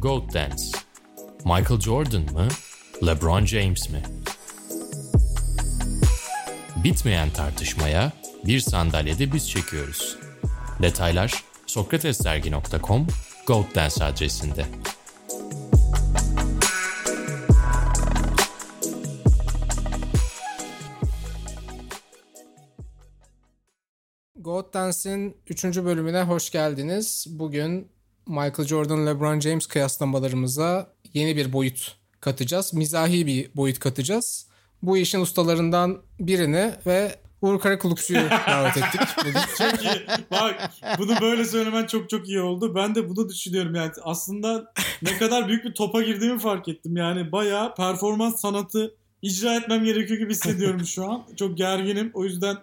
Goat Dance. Michael Jordan mı? LeBron James mi? Bitmeyen tartışmaya bir sandalyede biz çekiyoruz. Detaylar sokratesdergi.com Goat Dance adresinde. God Dance'in 3. bölümüne hoş geldiniz. Bugün Michael Jordan, LeBron James kıyaslamalarımıza yeni bir boyut katacağız. Mizahi bir boyut katacağız. Bu işin ustalarından birini ve Uğur Karakulukçu'yu davet ettik. Çok iyi. Bak bunu böyle söylemen çok çok iyi oldu. Ben de bunu düşünüyorum yani. Aslında ne kadar büyük bir topa girdiğimi fark ettim. Yani bayağı performans sanatı icra etmem gerekiyor gibi hissediyorum şu an. Çok gerginim. O yüzden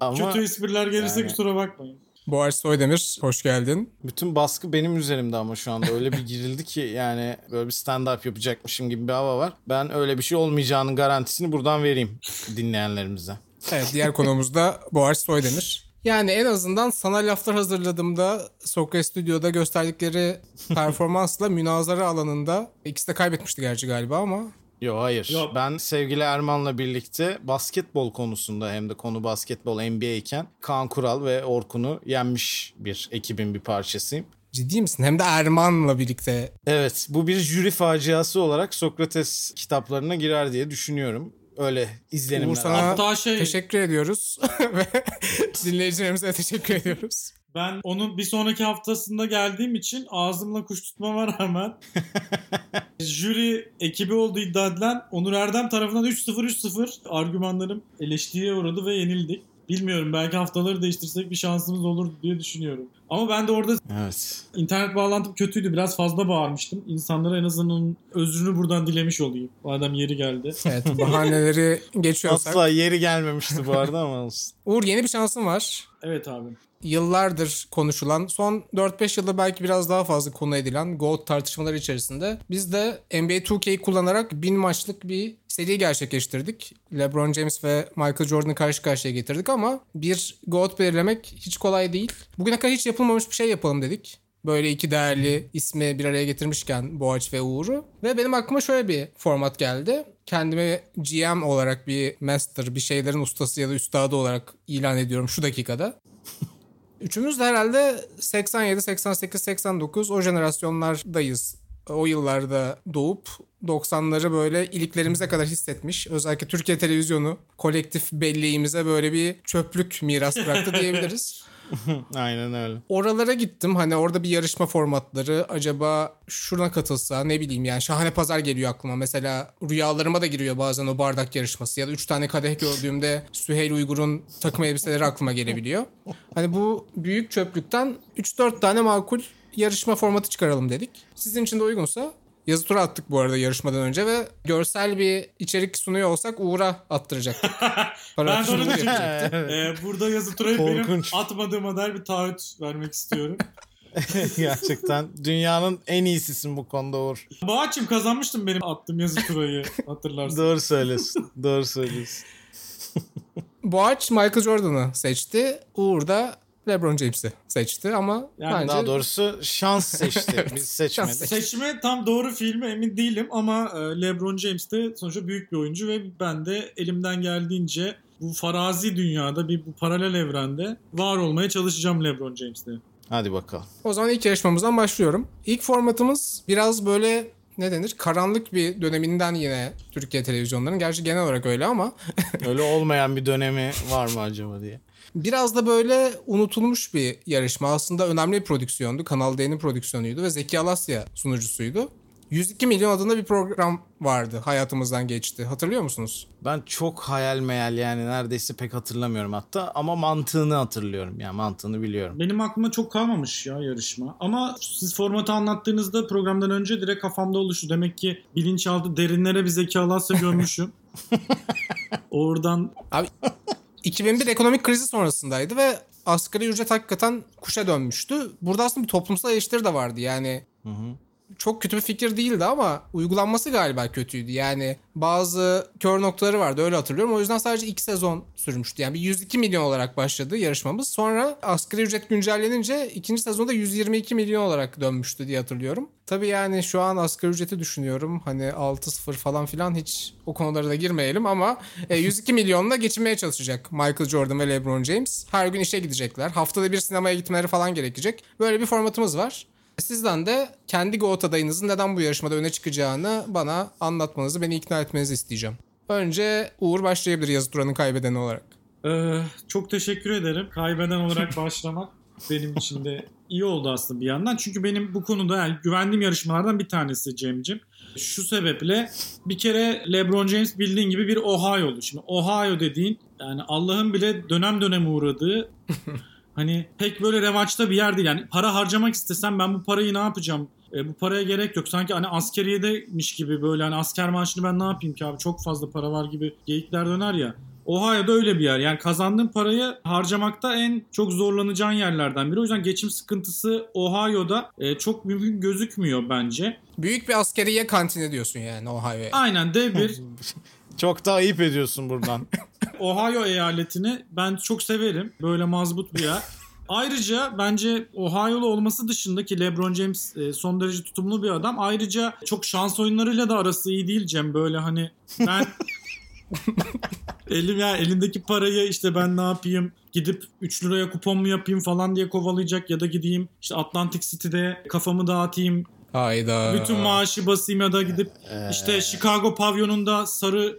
Ama kötü espriler gelirse yani- kusura bakmayın. Boğaç Soydemir, hoş geldin. bütün baskı benim üzerimde ama şu anda öyle bir girildi ki yani böyle bir stand-up yapacakmışım gibi bir hava var. Ben öyle bir şey olmayacağının garantisini buradan vereyim dinleyenlerimize. Evet, diğer konuğumuz da Boğaç Soydemir. Yani en azından sana laflar hazırladığımda Sokrates Stüdyo'da gösterdikleri performansla münazara alanında ikisi de kaybetmişti gerçi galiba ama Yo hayır. Yo. Ben sevgili Erman'la birlikte basketbol konusunda hem de konu basketbol NBA iken Kaan Kural ve Orkun'u yenmiş bir ekibin bir parçasıyım. ciddi misin? Hem de Erman'la birlikte Evet bu bir jüri faciası olarak Sokrates kitaplarına girer diye düşünüyorum. Öyle izlenimler. Uğur sana Hatta şey- teşekkür ediyoruz ve dinleyicilerimize teşekkür ediyoruz. Ben onun bir sonraki haftasında geldiğim için ağzımla kuş tutmama rağmen jüri ekibi olduğu iddia edilen Onur Erdem tarafından 3-0-3-0 argümanlarım eleştiriye uğradı ve yenildik. Bilmiyorum belki haftaları değiştirsek bir şansımız olur diye düşünüyorum. Ama ben de orada Evet. internet bağlantım kötüydü. Biraz fazla bağırmıştım. İnsanlara en azından özrünü buradan dilemiş olayım. Madem yeri geldi. Evet bahaneleri geçiyorsak. Asla yeri gelmemişti bu arada ama olsun. Uğur yeni bir şansın var. Evet abi. Yıllardır konuşulan, son 4-5 yılda belki biraz daha fazla konu edilen GOAT tartışmaları içerisinde biz de NBA 2K'yi kullanarak bin maçlık bir seri gerçekleştirdik. LeBron James ve Michael Jordan'ı karşı karşıya getirdik ama bir GOAT belirlemek hiç kolay değil. Bugüne kadar hiç yapılmamış bir şey yapalım dedik. Böyle iki değerli ismi bir araya getirmişken Boğaç ve Uğur'u. Ve benim aklıma şöyle bir format geldi. Kendimi GM olarak bir master, bir şeylerin ustası ya da üstadı olarak ilan ediyorum şu dakikada. Üçümüz de herhalde 87, 88, 89 o jenerasyonlardayız. O yıllarda doğup 90'ları böyle iliklerimize kadar hissetmiş. Özellikle Türkiye televizyonu kolektif belleğimize böyle bir çöplük miras bıraktı diyebiliriz. Aynen öyle. Oralara gittim. Hani orada bir yarışma formatları acaba şuna katılsa ne bileyim yani şahane pazar geliyor aklıma. Mesela rüyalarıma da giriyor bazen o bardak yarışması ya da 3 tane kadeh gördüğümde Süheyl Uygur'un takım elbiseleri aklıma gelebiliyor. Hani bu büyük çöplükten 3-4 tane makul yarışma formatı çıkaralım dedik. Sizin için de uygunsa yazı tura attık bu arada yarışmadan önce ve görsel bir içerik sunuyor olsak Uğur'a attıracaktık. Ben de akışını onu yapacaktık. diyecektim. Ee, burada yazı turayı benim atmadığıma dair bir taahhüt vermek istiyorum. Gerçekten dünyanın en iyisisin bu konuda Uğur. Boğaç'ım kazanmıştım benim attığım yazı turayı hatırlarsın. Doğru söylüyorsun. Doğru söylüyorsun. Boğaç Michael Jordan'ı seçti. Uğur da LeBron James'i seçti ama Yani bence Daha doğrusu şans seçti. Biz seçmedik. Şans seçti. Seçme tam doğru filmi emin değilim ama e, LeBron James de sonuçta büyük bir oyuncu ve ben de elimden geldiğince bu farazi dünyada bir bu paralel evrende var olmaya çalışacağım LeBron James'te. Hadi bakalım. o zaman ilk yarışmamızdan başlıyorum. İlk formatımız biraz böyle ne denir? Karanlık bir döneminden yine Türkiye televizyonlarının. Gerçi genel olarak öyle ama Öyle olmayan bir dönemi var mı acaba diye. Biraz da böyle unutulmuş bir yarışma. Aslında önemli bir prodüksiyondu. Kanal D'nin prodüksiyonuydu ve Zeki Alasya sunucusuydu. 102 milyon adında bir program vardı. Hayatımızdan geçti. Hatırlıyor musunuz? Ben çok hayal meyal yani neredeyse pek hatırlamıyorum hatta ama mantığını hatırlıyorum yani mantığını biliyorum. Benim aklıma çok kalmamış ya yarışma. Ama siz formatı anlattığınızda programdan önce direkt kafamda oluştu. Demek ki bilinçaltı derinlere bir zeki Alasya gömmüşüm. Oradan 2001 ekonomik krizi sonrasındaydı ve asgari ücret hakikaten kuşa dönmüştü. Burada aslında bir toplumsal eleştiri de vardı. Yani Hı hı. Çok kötü bir fikir değildi ama uygulanması galiba kötüydü. Yani bazı kör noktaları vardı öyle hatırlıyorum. O yüzden sadece 2 sezon sürmüştü. Yani bir 102 milyon olarak başladı yarışmamız. Sonra asgari ücret güncellenince ikinci sezonda 122 milyon olarak dönmüştü diye hatırlıyorum. Tabii yani şu an asgari ücreti düşünüyorum. Hani 6-0 falan filan hiç o konulara da girmeyelim ama 102 e, milyonla geçinmeye çalışacak Michael Jordan ve LeBron James. Her gün işe gidecekler. Haftada bir sinemaya gitmeleri falan gerekecek. Böyle bir formatımız var. Sizden de kendi GOAT adayınızın neden bu yarışmada öne çıkacağını bana anlatmanızı, beni ikna etmenizi isteyeceğim. Önce Uğur başlayabilir yazı turanın kaybedeni olarak. Ee, çok teşekkür ederim. Kaybeden olarak başlamak benim için de iyi oldu aslında bir yandan. Çünkü benim bu konuda yani güvendiğim yarışmalardan bir tanesi Cem'cim. Şu sebeple bir kere LeBron James bildiğin gibi bir Ohio'lu. Şimdi Ohio dediğin yani Allah'ın bile dönem dönem uğradığı hani pek böyle revaçta bir yer değil. Yani para harcamak istesem ben bu parayı ne yapacağım? E, bu paraya gerek yok. Sanki hani askeriyedeymiş gibi böyle hani asker maaşını ben ne yapayım ki abi çok fazla para var gibi geyikler döner ya. Ohio'da öyle bir yer. Yani kazandığın parayı harcamakta en çok zorlanacağın yerlerden biri. O yüzden geçim sıkıntısı Ohio'da e, çok mümkün gözükmüyor bence. Büyük bir askeriye kantini diyorsun yani Ohio'ya. Aynen dev bir Çok da ayıp ediyorsun buradan. Ohio eyaletini ben çok severim. Böyle mazbut bir yer. Ayrıca bence Ohio'lu olması dışında ki LeBron James e, son derece tutumlu bir adam. Ayrıca çok şans oyunlarıyla da arası iyi değil Cem. Böyle hani ben elim ya elindeki parayı işte ben ne yapayım gidip 3 liraya kupon mu yapayım falan diye kovalayacak ya da gideyim işte Atlantic City'de kafamı dağıtayım Hayda. Bütün maaşı basayım ya da gidip işte Chicago pavyonunda sarı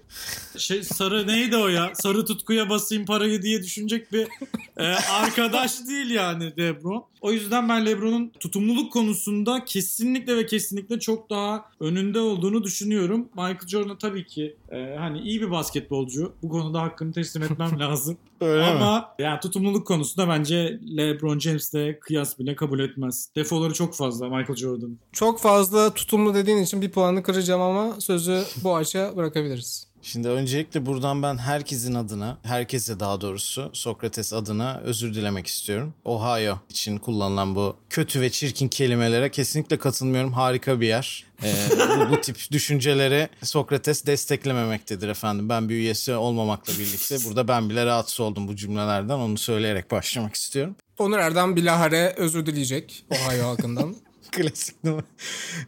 şey sarı neydi o ya? Sarı tutkuya basayım parayı diye düşünecek bir e, arkadaş değil yani LeBron. O yüzden ben LeBron'un tutumluluk konusunda kesinlikle ve kesinlikle çok daha önünde olduğunu düşünüyorum. Michael Jordan tabii ki e, hani iyi bir basketbolcu. Bu konuda hakkını teslim etmem lazım. Öyle Ama mi? yani tutumluluk konusunda bence LeBron James de kıyas bile kabul etmez. Defoları çok fazla Michael Jordan. Çok fazla tutumlu dediğin için bir puanı kıracağım ama sözü bu açığa bırakabiliriz. Şimdi öncelikle buradan ben herkesin adına, herkese daha doğrusu Sokrates adına özür dilemek istiyorum. Ohio için kullanılan bu kötü ve çirkin kelimelere kesinlikle katılmıyorum. Harika bir yer. Ee, bu, bu tip düşünceleri Sokrates desteklememektedir efendim. Ben bir üyesi olmamakla birlikte burada ben bile rahatsız oldum bu cümlelerden. Onu söyleyerek başlamak istiyorum. Onur Erdem bilahare özür dileyecek Ohio halkından. Klasik numara.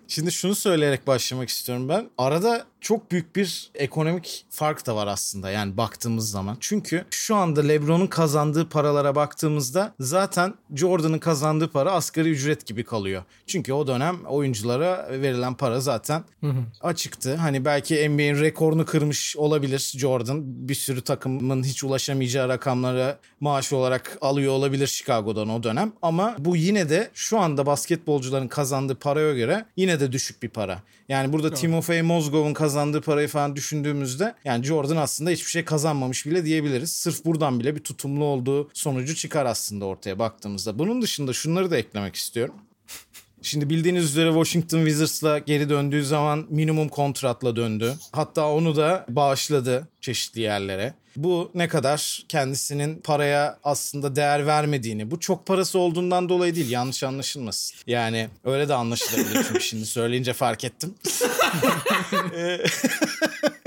Şimdi şunu söyleyerek başlamak istiyorum ben. Arada çok büyük bir ekonomik fark da var aslında yani baktığımız zaman. Çünkü şu anda LeBron'un kazandığı paralara baktığımızda zaten Jordan'ın kazandığı para asgari ücret gibi kalıyor. Çünkü o dönem oyunculara verilen para zaten açıktı. Hani belki NBA'in rekorunu kırmış olabilir Jordan. Bir sürü takımın hiç ulaşamayacağı rakamlara maaş olarak alıyor olabilir Chicago'dan o dönem. Ama bu yine de şu anda basketbolcuların kazandığı paraya göre yine de düşük bir para. Yani burada Timofey Mozgov'un kazandığı parayı falan düşündüğümüzde yani Jordan aslında hiçbir şey kazanmamış bile diyebiliriz. Sırf buradan bile bir tutumlu olduğu sonucu çıkar aslında ortaya baktığımızda. Bunun dışında şunları da eklemek istiyorum. Şimdi bildiğiniz üzere Washington Wizards'la geri döndüğü zaman minimum kontratla döndü. Hatta onu da bağışladı çeşitli yerlere. Bu ne kadar kendisinin paraya aslında değer vermediğini, bu çok parası olduğundan dolayı değil yanlış anlaşılmasın. Yani öyle de anlaşılabilir çünkü şimdi söyleyince fark ettim. Ee,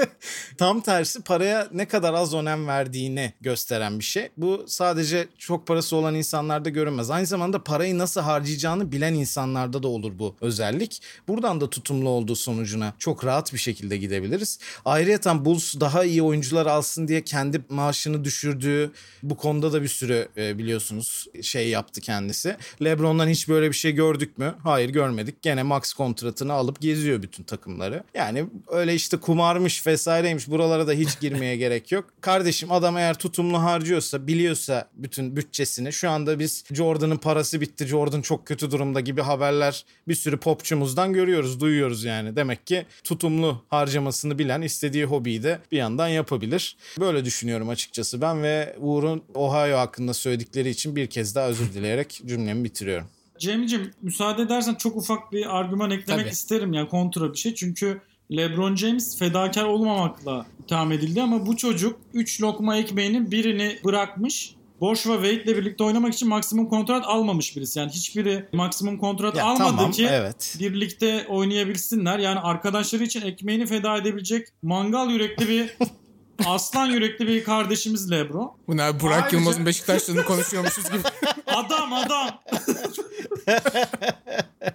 Tam tersi paraya ne kadar az önem verdiğini gösteren bir şey. Bu sadece çok parası olan insanlarda görünmez. Aynı zamanda parayı nasıl harcayacağını bilen insanlarda da olur bu özellik. Buradan da tutumlu olduğu sonucuna çok rahat bir şekilde gidebiliriz. Ayrıca Bulls daha iyi oyuncular alsın diye kendi maaşını düşürdüğü bu konuda da bir sürü e, biliyorsunuz şey yaptı kendisi. LeBron'dan hiç böyle bir şey gördük mü? Hayır görmedik. Gene max kontratını alıp geziyor bütün takımları. Yani öyle işte kumarmış vesaireymiş buralara da hiç girmeye gerek yok. Kardeşim adam eğer tutumlu harcıyorsa biliyorsa bütün bütçesini şu anda biz Jordan'ın parası bitti Jordan çok kötü durumda gibi haberler bir sürü popçumuzdan görüyoruz duyuyoruz yani. Demek ki tutumlu harcamasını bilen istediği hobiyi de bir yandan yapabilir. Böyle düşünüyorum açıkçası ben ve Uğur'un Ohio hakkında söyledikleri için bir kez daha özür dileyerek cümlemi bitiriyorum. Cem'ciğim müsaade edersen çok ufak bir argüman eklemek Tabii. isterim ya kontra bir şey. Çünkü LeBron James fedakar olmamakla itham edildi ama bu çocuk 3 lokma ekmeğinin birini bırakmış. Boş ve Wade ile birlikte oynamak için maksimum kontrat almamış birisi. Yani hiçbiri maksimum kontrat Ya almadı tamam, ki evet. birlikte oynayabilsinler. Yani arkadaşları için ekmeğini feda edebilecek mangal yürekli bir aslan yürekli bir kardeşimiz Lebron. Bu ne Burak Ayrıca- Yılmaz'ın Beşiktaş'ını konuşuyormuşuz gibi. Adam adam.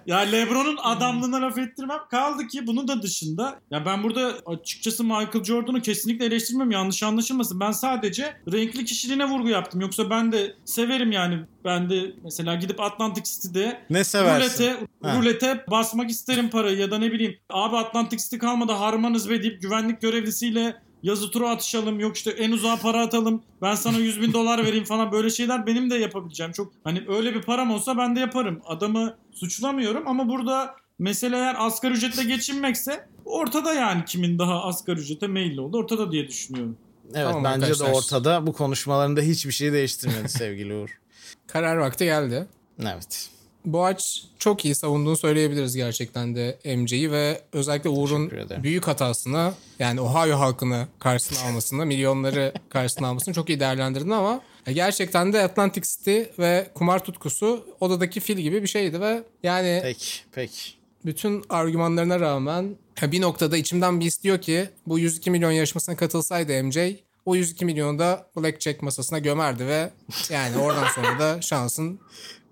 ya LeBron'un adamlığına laf ettirmem. Kaldı ki bunun da dışında ya ben burada açıkçası Michael Jordan'ı kesinlikle eleştirmem. Yanlış anlaşılmasın. Ben sadece renkli kişiliğine vurgu yaptım. Yoksa ben de severim yani. Ben de mesela gidip Atlantic City'de Ne seversin? rulete, Ha. rulete basmak isterim parayı ya da ne bileyim abi Atlantic City kalmadı harmanız be deyip güvenlik görevlisiyle yazı turu atışalım yok işte en uzağa para atalım ben sana 100 bin dolar vereyim falan böyle şeyler benim de yapabileceğim çok hani öyle bir param olsa ben de yaparım adamı suçlamıyorum ama burada mesele eğer asgari ücretle geçinmekse ortada yani kimin daha asgari ücrete meyilli oldu ortada diye düşünüyorum. Evet Tamam bence arkadaşlar. de ortada bu konuşmalarında hiçbir şey değiştirmedi sevgili Uğur. Karar vakti geldi. Evet. Boğaç çok iyi savunduğunu söyleyebiliriz gerçekten de MC'yi ve özellikle Uğur'un büyük hatasını yani Ohio halkını karşısına almasını, milyonları karşısına almasını çok iyi değerlendirdin ama gerçekten de Atlantic City ve kumar tutkusu odadaki fil gibi bir şeydi ve yani Peki peki. bütün argümanlarına rağmen bir noktada içimden bir istiyor ki bu 102 milyon yarışmasına katılsaydı MJ o 102 milyonu da Blackjack masasına gömerdi ve yani oradan sonra da şansın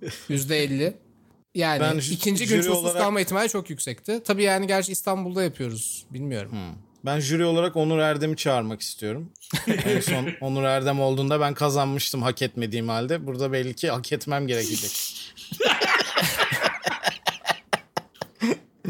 %50. Yani Ben ikinci gün susuz olarak- kalma ihtimali çok yüksekti. Tabii yani gerçi İstanbul'da yapıyoruz. Bilmiyorum. Ben jüri olarak Onur Erdem'i çağırmak istiyorum. en son Onur Erdem olduğunda ben kazanmıştım hak etmediğim halde. Burada belli ki hak etmem gerekecek.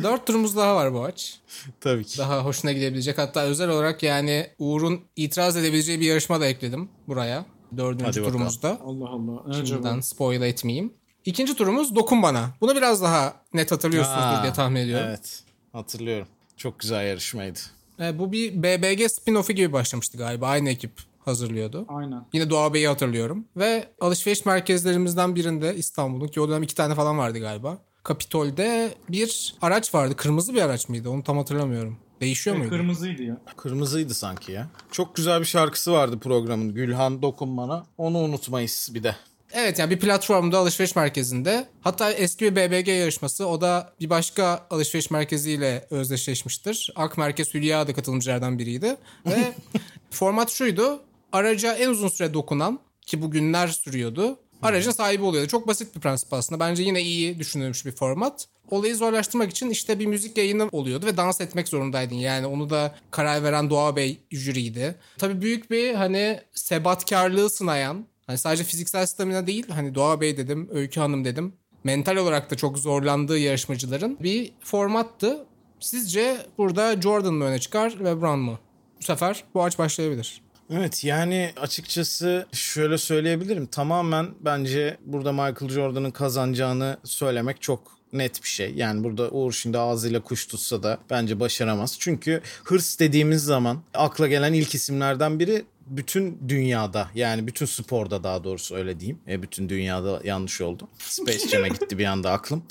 Dört turumuz daha var bu aç. Tabii ki. Daha hoşuna gidebilecek. Hatta özel olarak yani Uğur'un itiraz edebileceği bir yarışma da ekledim buraya. Dördüncü Hadi bakalım. turumuzda. Allah Allah. Acaba? Şimdiden spoil etmeyeyim. İkinci turumuz Dokun Bana. Bunu biraz daha net hatırlıyorsunuzdur Aa, diye tahmin ediyorum. Evet hatırlıyorum. Çok güzel yarışmaydı. E, bu bir BBG spin-off'u gibi başlamıştı galiba. Aynı ekip hazırlıyordu. Aynen. Yine Doğa Bey'i hatırlıyorum. Ve alışveriş merkezlerimizden birinde İstanbul'un ki o dönem iki tane falan vardı galiba. Kapitol'de bir araç vardı. Kırmızı bir araç mıydı? Onu tam hatırlamıyorum. Değişiyor muydu? Kırmızıydı ya. Kırmızıydı sanki ya. Çok güzel bir şarkısı vardı programın. Gülhan Dokunman'a. Onu unutmayız bir de. Evet yani bir platformda alışveriş merkezinde. Hatta eski bir BBG yarışması. O da bir başka alışveriş merkeziyle özdeşleşmiştir. Ak Merkez Hülya da katılımcılardan biriydi. Ve format şuydu. Araca en uzun süre dokunan ki bu günler sürüyordu. Aracın sahibi oluyordu. Çok basit bir prensip aslında. Bence yine iyi düşünülmüş bir format. Olayı zorlaştırmak için işte bir müzik yayını oluyordu ve dans etmek zorundaydın. Yani onu da karar veren Doğa Bey jüriydi. Tabii büyük bir hani sebatkarlığı sınayan Hani sadece fiziksel stamina değil hani Doğa Bey dedim, Öykü Hanım dedim. Mental olarak da çok zorlandığı yarışmacıların bir formattı. Sizce burada Jordan mı öne çıkar, LeBron mu? Bu sefer bu aç başlayabilir. Evet yani açıkçası şöyle söyleyebilirim. Tamamen bence burada Michael Jordan'ın kazanacağını söylemek çok net bir şey. Yani burada Uğur şimdi ağzıyla kuş tutsa da bence başaramaz. Çünkü hırs dediğimiz zaman akla gelen ilk isimlerden biri bütün dünyada yani bütün sporda daha doğrusu öyle diyeyim. E, bütün dünyada yanlış oldu. Space Jam'e gitti bir anda aklım.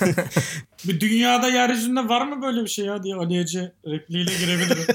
Bir dünyada yeryüzünde var mı böyle bir şey ya diye Ali Ece repliğiyle girebilirim.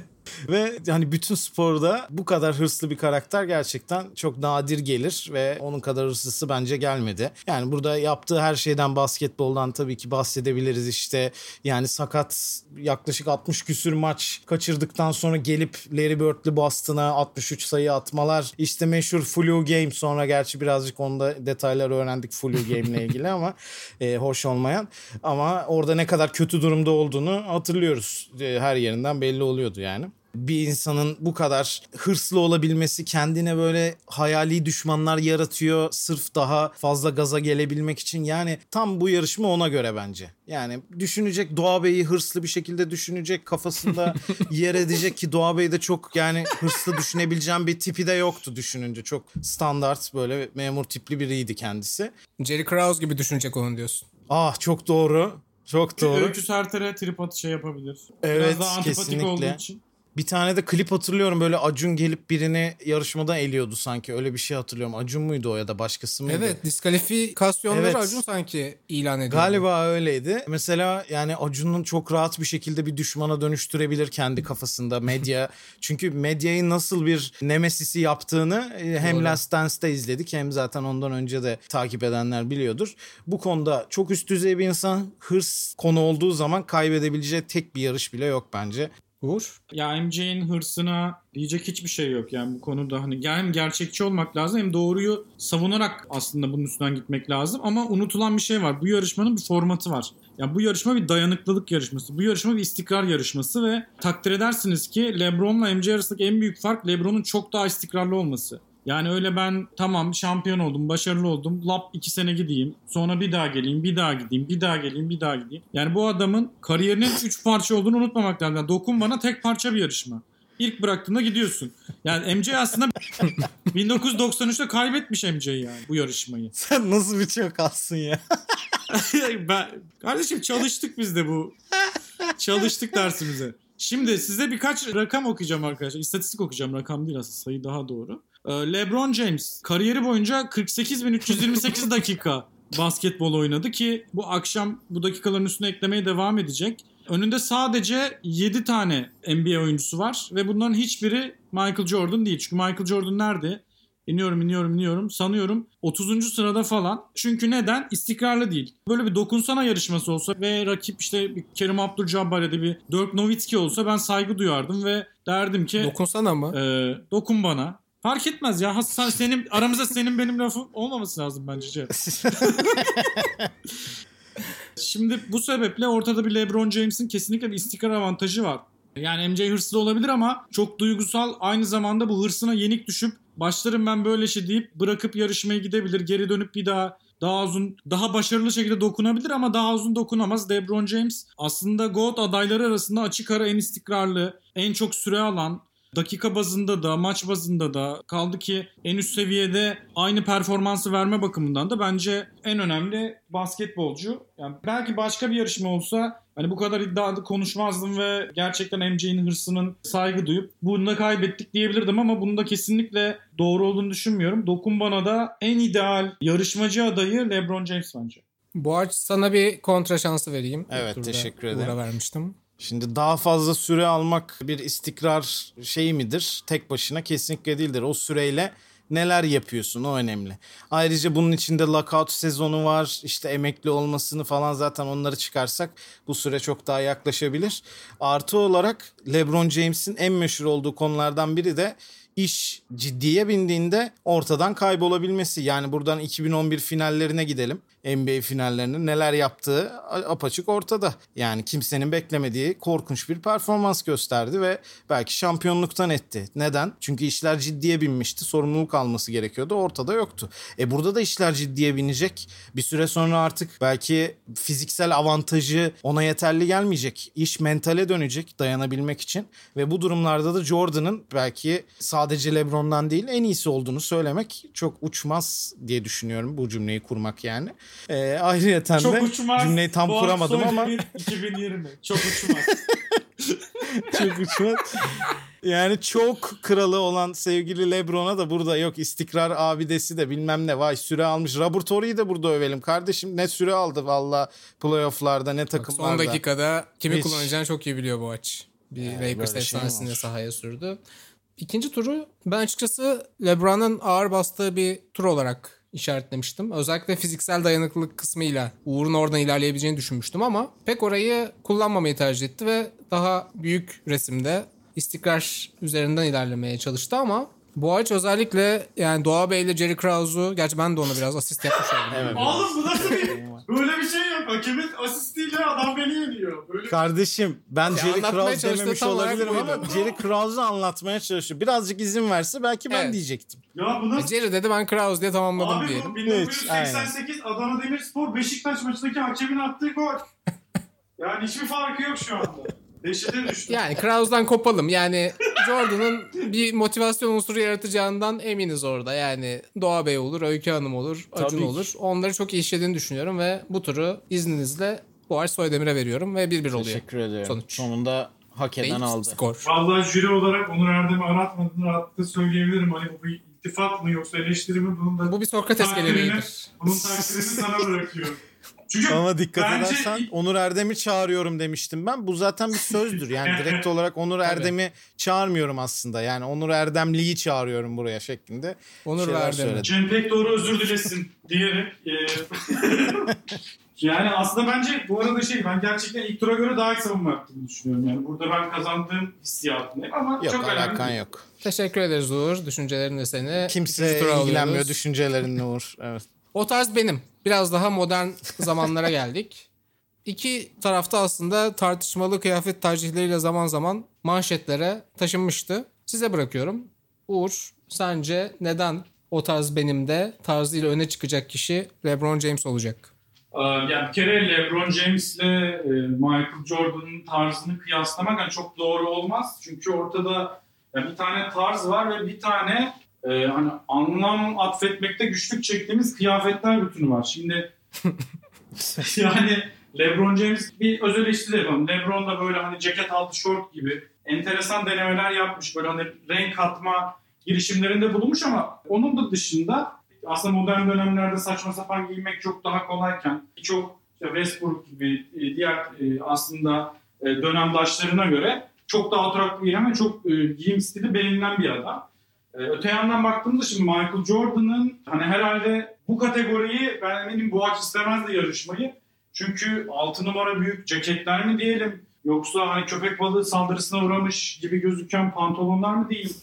Ve hani bütün sporda bu kadar hırslı bir karakter gerçekten çok nadir gelir ve onun kadar hırslısı bence gelmedi. Yani burada yaptığı her şeyden basketboldan tabii ki bahsedebiliriz işte. Yani sakat yaklaşık 60 küsür maç kaçırdıktan sonra gelip Larry Bird'lü Boston'a 63 sayı atmalar. İşte meşhur flu game sonra gerçi birazcık onda detaylar öğrendik flu game ile ilgili ama e, hoş olmayan. Ama orada ne kadar kötü durumda olduğunu hatırlıyoruz. E, her yerinden belli oluyordu yani bir insanın bu kadar hırslı olabilmesi kendine böyle hayali düşmanlar yaratıyor sırf daha fazla gaza gelebilmek için. Yani tam bu yarışma ona göre bence. Yani düşünecek Doğa Bey'i hırslı bir şekilde düşünecek kafasında yer edecek ki Doğa Bey de çok yani hırslı düşünebileceğim bir tipi de yoktu düşününce. Çok standart böyle memur tipli biriydi kendisi. Jerry Krause gibi düşünecek onu diyorsun. Ah çok doğru. Çok doğru. Öykü Serter'e trip atı şey yapabilir. Evet, Biraz daha antipatik kesinlikle. olduğu için. Bir tane de klip hatırlıyorum böyle Acun gelip birini yarışmadan eliyordu sanki. Öyle bir şey hatırlıyorum. Acun muydu o ya da başkası mıydı? Evet diskalifikasyoonları Evet. Acun sanki ilan ediyor. Galiba öyleydi. Mesela yani Acun'un çok rahat bir şekilde bir düşmana dönüştürebilir kendi kafasında medya. Çünkü medyayı nasıl bir nemesisi yaptığını e, hem Doğru. Last Dance'te izledik hem zaten ondan önce de takip edenler biliyordur. Bu konuda çok üst düzey bir insan. Hırs konu olduğu zaman kaybedebileceği tek bir yarış bile yok bence. Uğur. Ya MJ'in hırsına diyecek hiçbir şey yok yani bu konuda hani hem gerçekçi olmak lazım hem doğruyu savunarak aslında bunun üstünden gitmek lazım ama unutulan bir şey var. Bu yarışmanın bir formatı var. Ya bu yarışma bir dayanıklılık yarışması. Bu yarışma bir istikrar yarışması ve takdir edersiniz ki LeBron'la MJ arasındaki en büyük fark LeBron'un çok daha istikrarlı olması. Yani öyle ben tamam şampiyon oldum, başarılı oldum. Lap iki sene gideyim. Sonra bir daha geleyim, bir daha gideyim, bir daha geleyim, bir daha gideyim. Yani bu adamın kariyerinin üç parça olduğunu unutmamak lazım. Yani dokun bana tek parça bir yarışma. İlk bıraktığında gidiyorsun. Yani MJ aslında 1993'te kaybetmiş MJ yani bu yarışmayı. Sen nasıl bir çakalsın ya? ben, kardeşim çalıştık biz de bu. Çalıştık dersimize. Şimdi size birkaç rakam okuyacağım arkadaşlar. İstatistik okuyacağım. Rakam değil aslında sayı daha doğru. Ee, LeBron James kariyeri boyunca 48.328 dakika basketbol oynadı ki bu akşam bu dakikaların üstüne eklemeye devam edecek. Önünde sadece 7 tane NBA oyuncusu var ve bunların hiçbiri Michael Jordan değil. Çünkü Michael Jordan nerede? İniyorum iniyorum iniyorum. Sanıyorum 30. sırada falan. Çünkü neden? İstikrarlı değil. Böyle bir dokunsana yarışması olsa ve rakip işte bir Kerim Abdul-Jabbar ya da bir Dirk Nowitzki olsa ben saygı duyardım ve derdim ki Dokunsana mı? e, dokun bana. Fark etmez ya. Ha, sen- senin aramızda senin benim lafım olmaması lazım bence Cem. Şimdi bu sebeple ortada bir LeBron James'in kesinlikle bir istikrar avantajı var. Yani MJ hırslı olabilir ama çok duygusal aynı zamanda bu hırsına yenik düşüp başlarım ben böyle şey deyip bırakıp yarışmaya gidebilir. Geri dönüp bir daha daha uzun, daha başarılı şekilde dokunabilir ama daha uzun dokunamaz. LeBron James aslında GOAT adayları arasında açık ara en istikrarlı, en çok süre alan, dakika bazında da maç bazında da kaldı ki en üst seviyede aynı performansı verme bakımından da bence en önemli basketbolcu. Yani belki başka bir yarışma olsa hani bu kadar iddialı konuşmazdım ve gerçekten MJ'nin hırsının saygı duyup bunu da kaybettik diyebilirdim ama bunu da kesinlikle doğru olduğunu düşünmüyorum. Dokun bana da en ideal yarışmacı adayı LeBron James bence. Boğaç sana bir kontra şansı vereyim. Evet, teşekkür ederim. Vermiştim. Şimdi daha fazla süre almak bir istikrar şeyi midir? Tek başına kesinlikle değildir. O süreyle neler yapıyorsun o önemli. Ayrıca bunun içinde lockout sezonu var. İşte emekli olmasını falan zaten onları çıkarsak bu süre çok daha yaklaşabilir. Artı olarak LeBron James'in en meşhur olduğu konulardan biri de iş ciddiye bindiğinde ortadan kaybolabilmesi. Yani buradan 2011 finallerine gidelim. NBA finallerinin neler yaptığı apaçık ortada. Yani kimsenin beklemediği korkunç bir performans gösterdi ve belki şampiyonluktan etti. Neden? Çünkü işler ciddiye binmişti. Sorumluluk alması gerekiyordu. Ortada yoktu. E burada da işler ciddiye binecek. Bir süre sonra artık belki fiziksel avantajı ona yeterli gelmeyecek. İş mentale dönecek dayanabilmek için. Ve bu durumlarda da Jordan'ın belki sadece LeBron'dan değil en iyisi olduğunu söylemek çok uçmaz diye düşünüyorum bu cümleyi kurmak yani. E, ayrıyeten Çok de uçmaz. cümleyi tam Boğaz kuramadım ama Soydemir 2020. Çok uçmaz. çok uçmaz. Yani çok kralı olan sevgili Lebron'a da burada yok istikrar abidesi de bilmem ne vay süre almış. Robert Torrey'i de burada övelim. Kardeşim ne süre aldı valla playofflarda ne Bak, takımlarda. son dakikada kimi Hiç. kullanacağını çok iyi biliyor Boğaç. Bir Yani Lakers şey efsanesini olur? sahaya sürdü. İkinci turu ben açıkçası LeBron'un ağır bastığı bir tur olarak işaretlemiştim. Özellikle fiziksel dayanıklılık kısmıyla Uğur'un oradan ilerleyebileceğini düşünmüştüm ama pek orayı kullanmamayı tercih etti ve daha büyük resimde istikrar üzerinden ilerlemeye çalıştı ama Boğaç özellikle yani Doğa Bey ile Jerry Krause'u gerçi ben de ona biraz asist yapmış oldum. Evet. Oğlum bu nasıl bir... Böyle bir şey yok. Hakemin asistiyle adam beni yeniyor. Böyle Kardeşim ben Jerry anlatmaya Krause dememiş olabilirim ama. Jerry Krause'u anlatmaya çalışıyor. Birazcık izin verse belki ben Evet. diyecektim. Ya bu nasıl... Jerry dedi ben Krause diye tamamladım Abi diyelim. bu 1988 Adana Demirspor Beşiktaş maçındaki hakemin attığı gol. Yani hiçbir farkı yok şu anda. Deşide düştü. Yani Krause'dan kopalım. Yani Jordan'ın bir motivasyon unsuru yaratacağından eminiz orada. Yani Doğa Bey olur, Öykü Hanım olur, Acun Tabii ki. olur. Onları çok iyi işlediğini düşünüyorum ve bu turu izninizle Boğaç Soydemir'e veriyorum ve 1-1 oluyor. Teşekkür ediyorum. Sonuç. Sonunda hak eden Ve aldı. Skor. Vallahi jüri olarak Onur Erdem'i aratmadığını rahatlıkla söyleyebilirim. Hani bu bir iltifat mı yoksa eleştiri mi bunun da Bu bir Sokrates geleneğidir. bunun takdirini sana bırakıyorum. Çünkü Ama dikkat bence edersen Onur Erdem'i çağırıyorum demiştim ben. Bu zaten bir sözdür. Yani direkt olarak Onur Erdem'i çağırmıyorum aslında. Yani Onur Erdemli'yi çağırıyorum buraya şeklinde. Onur söyledi. Cem pek doğru özür dilesin diyerek e, yani aslında bence bu arada şey ben gerçekten ilk tura göre daha iyi savunma yaptığımı düşünüyorum. Yani burada ben kazandığım hissiyatındayım ama Yok çok önemli. alakan değil. yok. Teşekkür ederiz Uğur. Düşüncelerin de seni. Kimse ilgilenmiyor düşüncelerinle Uğur. Evet. O tarz benim. Biraz daha modern zamanlara geldik. İki tarafta aslında tartışmalı kıyafet tercihleriyle zaman zaman manşetlere taşınmıştı. Size bırakıyorum. Uğur, sence neden o tarz benim de tarzıyla öne çıkacak kişi LeBron James olacak? Ee, Yani bir kere LeBron James'le e, Michael Jordan'ın tarzını kıyaslamak yani çok doğru olmaz. Çünkü ortada bir tane tarz var ve bir tane e, hani anlam atfetmekte güçlük çektiğimiz kıyafetler bütünü var. Şimdi yani LeBron James bir öz eleştiri yapalım. LeBron da böyle hani ceket altı şort gibi enteresan denemeler yapmış. Böyle hani renk katma girişimlerinde bulunmuş ama onun da dışında aslında modern dönemlerde saçma sapan giyinmek çok daha kolayken birçok işte Westbrook gibi e, diğer e, aslında e, dönemdaşlarına göre çok daha oturaklı giyinen ve çok giyim stili beğenilen bir adam. E, Öte yandan baktığımda şimdi Michael Jordan'ın hani herhalde bu kategoriyi ben eminim bu aç istemezdi yarışmayı. Çünkü 6 numara büyük ceketler mi diyelim yoksa hani köpek balığı saldırısına uğramış gibi gözüken pantolonlar mı değil.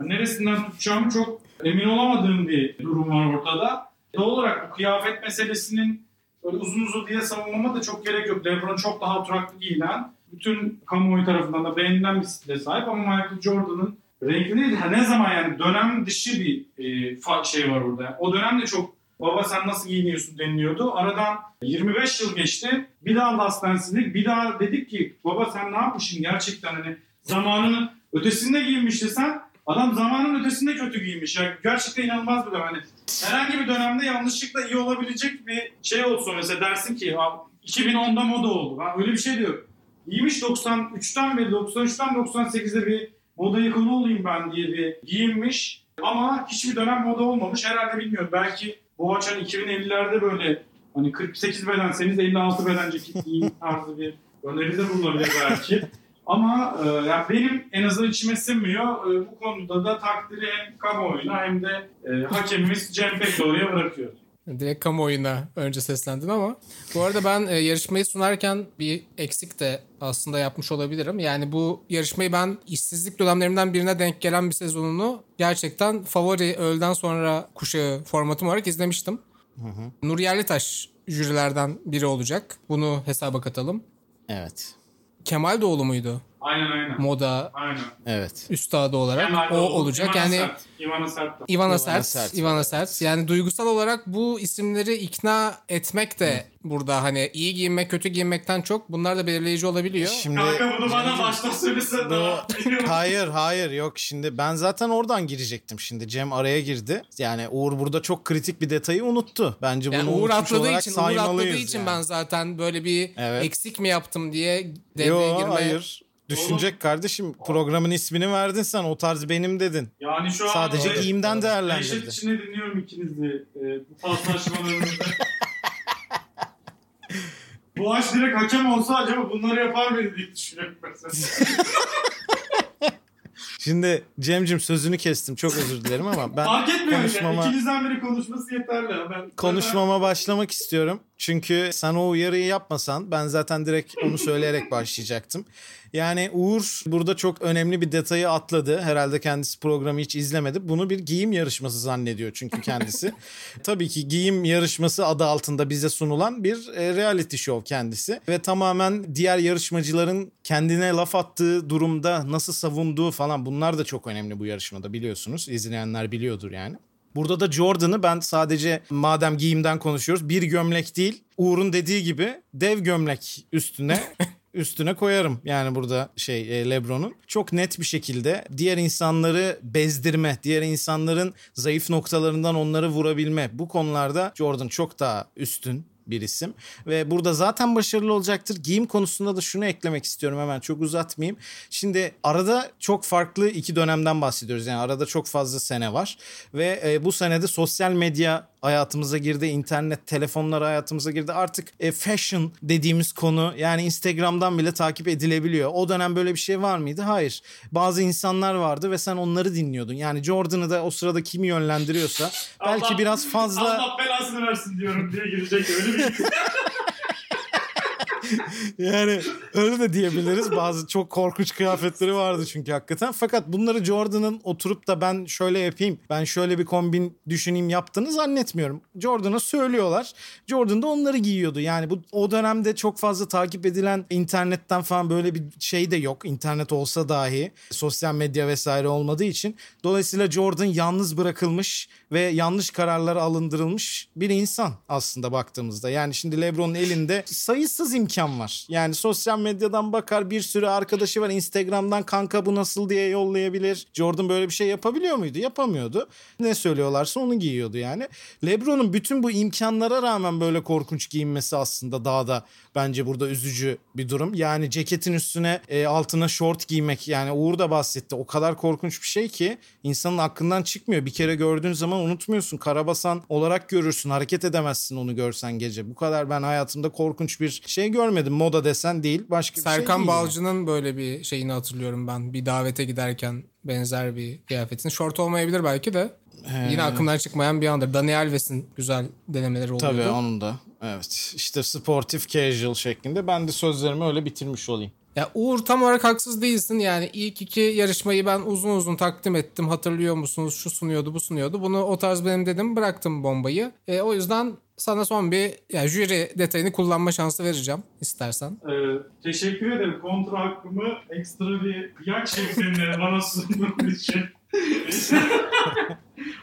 Neresinden tutacağımı çok emin olamadığım bir durum var ortada. Doğal olarak bu kıyafet meselesinin böyle uzun uzun diye savunmama da çok gerek yok. LeBron çok daha oturaklı giyinen, bütün kamuoyu tarafından da beğenilen bir stile sahip ama Michael Jordan'ın renkli değil. Ha, ne zaman yani dönem dışı bir e, şey var orada. O dönemde çok baba sen nasıl giyiniyorsun deniliyordu. Aradan 25 yıl geçti. Bir daha lastensizlik. Bir daha dedik ki baba sen ne yapmışsın gerçekten hani zamanının ötesinde giyinmişti sen. Adam zamanın ötesinde kötü giymiş. Yani gerçekten inanılmaz bir dönem. Hani herhangi bir dönemde yanlışlıkla iyi olabilecek bir şey olsa mesela dersin ki "Abi, 2010'da moda oldu. Ben öyle bir şey diyor. Giymiş 93'ten beri 93'ten 98'de bir moda ikonu olayım ben diye bir giyinmiş. Ama hiçbir dönem moda olmamış. Herhalde bilmiyorum. Belki bu açan 2050'lerde böyle hani 48 bedenseniz 56 bedenceki giyim tarzı bir öneride bulunabilir belki. Ama e, yani benim en azından içime sinmiyor. E, bu konuda da takdiri hem kamuoyuna hem de e, hakemimiz Cem Pekdoğru'ya bırakıyor. Direkt kamuoyuna önce seslendin ama. Bu arada ben e, yarışmayı sunarken bir eksik de aslında yapmış olabilirim. Yani bu yarışmayı ben işsizlik dönemlerimden birine denk gelen bir sezonunu gerçekten favori öğleden sonra kuşağı formatım olarak izlemiştim. Nur Yerlitaş jürilerden biri olacak. Bunu hesaba katalım. Evet. Kemal Doğulu muydu? Aynen aynen. Moda Aynen. Evet. üstadı olarak. Kemal o olacak. Ivana yani Sert, Ivana Sert. Ivana Ivana Sert, Sert. Ivana Sert. Yani duygusal olarak bu isimleri ikna etmek de burada hani iyi giyinmek, kötü giyinmekten çok bunlar da belirleyici olabiliyor. Şimdi Kanka bunu bana başta söylesen daha. hayır hayır yok şimdi ben zaten oradan girecektim şimdi Cem araya girdi. Yani Uğur burada çok kritik bir detayı unuttu. Bence bunu Yani Uğur atladığı için, Uğur atladığı için yani. ben zaten böyle bir Evet. eksik mi yaptım diye devreye Yo girmeye... hayır. Düşünecek kardeşim programın ismini verdin sen o tarz benim dedin. Yani şu an Sadece Evet. giyimden Dehşet değerlendirdi. içinde dinliyorum ikinizi. E, bu paslaşmalarınızı. bu aç direkt hakem olsa acaba bunları yapar mıydı diye düşünüyorum mesela. Şimdi Cem'cim sözünü kestim çok özür dilerim ama ben Fark etmiyor konuşmama- yani. İkinizden biri konuşması yeterli. Ben, konuşmama başlamak istiyorum. Çünkü sen o uyarıyı yapmasan ben zaten direkt onu söyleyerek başlayacaktım. Yani Uğur burada çok önemli bir detayı atladı. Herhalde kendisi programı hiç izlemedi. Bunu bir giyim yarışması zannediyor çünkü kendisi. Tabii ki giyim yarışması adı altında bize sunulan bir e, reality show kendisi. Ve tamamen diğer yarışmacıların kendine laf attığı durumda nasıl savunduğu falan bunlar da çok önemli bu yarışmada biliyorsunuz. İzleyenler biliyordur yani. Burada da Jordan'ı ben sadece madem giyimden konuşuyoruz bir gömlek değil Uğur'un dediği gibi dev gömlek üstüne üstüne koyarım. Yani burada şey e, LeBron'un çok net bir şekilde diğer insanları bezdirme, diğer insanların zayıf noktalarından onları vurabilme. Bu konularda Jordan çok daha üstün bir isim. Ve burada zaten başarılı olacaktır. Giyim konusunda da şunu eklemek istiyorum hemen çok uzatmayayım. Şimdi arada çok farklı iki dönemden bahsediyoruz. Yani arada çok fazla sene var. Ve e, bu senede sosyal medya hayatımıza girdi. internet, telefonlar hayatımıza girdi. Artık e, fashion dediğimiz konu yani Instagram'dan bile takip edilebiliyor. O dönem böyle bir şey var mıydı? Hayır. Bazı insanlar vardı ve sen onları dinliyordun. Yani Jordan'ı da o sırada kim yönlendiriyorsa belki Allah- biraz fazla Allah belasını versin diyorum diye girecek öyle bir yani öyle de diyebiliriz. Bazı çok korkunç kıyafetleri vardı çünkü hakikaten. Fakat bunları Jordan'ın oturup da ben şöyle yapayım, ben şöyle bir kombin düşüneyim yaptığını zannetmiyorum. Jordan'a söylüyorlar. Jordan da onları giyiyordu. Yani bu o dönemde çok fazla takip edilen internetten falan böyle bir şey de yok. İnternet olsa dahi sosyal medya vesaire olmadığı için. Dolayısıyla Jordan yalnız bırakılmış ve yanlış kararlar alındırılmış bir insan aslında baktığımızda. Yani şimdi LeBron'un elinde sayısız imkan var. Yani sosyal medyadan bakar bir sürü arkadaşı var. Instagram'dan kanka bu nasıl diye yollayabilir. Jordan böyle bir şey yapabiliyor muydu? Yapamıyordu. Ne söylüyorlarsa onu giyiyordu yani. LeBron'un bütün bu imkanlara rağmen böyle korkunç giyinmesi aslında daha da bence burada üzücü bir durum. Yani ceketin üstüne e, altına şort giymek yani Uğur da bahsetti. O kadar korkunç bir şey ki insanın aklından çıkmıyor. Bir kere gördüğün zaman unutmuyorsun. Karabasan olarak görürsün. Hareket edemezsin onu görsen gece. Bu kadar ben hayatımda korkunç bir şey görmedim. Moda desen değil. Başka bir şey Serkan yani. Balcı'nın böyle bir şeyini hatırlıyorum ben. Bir davete giderken benzer bir kıyafetin. Şort olmayabilir belki de. Yine aklımdan çıkmayan bir andır. Dani Alves'in güzel denemeleri oluyordu. Tabii onun da. Evet. İşte sportif casual şeklinde. Ben de sözlerimi öyle bitirmiş olayım. Ya Uğur tam olarak haksız değilsin. Yani ilk iki yarışmayı ben uzun uzun takdim ettim. Hatırlıyor musunuz? Şu sunuyordu, bu sunuyordu. Bunu o tarz benim dedim. Bıraktım bombayı. E, o yüzden sana son bir yani jüri detayını kullanma şansı vereceğim istersen. Ee, teşekkür ederim. Kontra hakkımı ekstra bir yak şeklinde bana sunduğun için.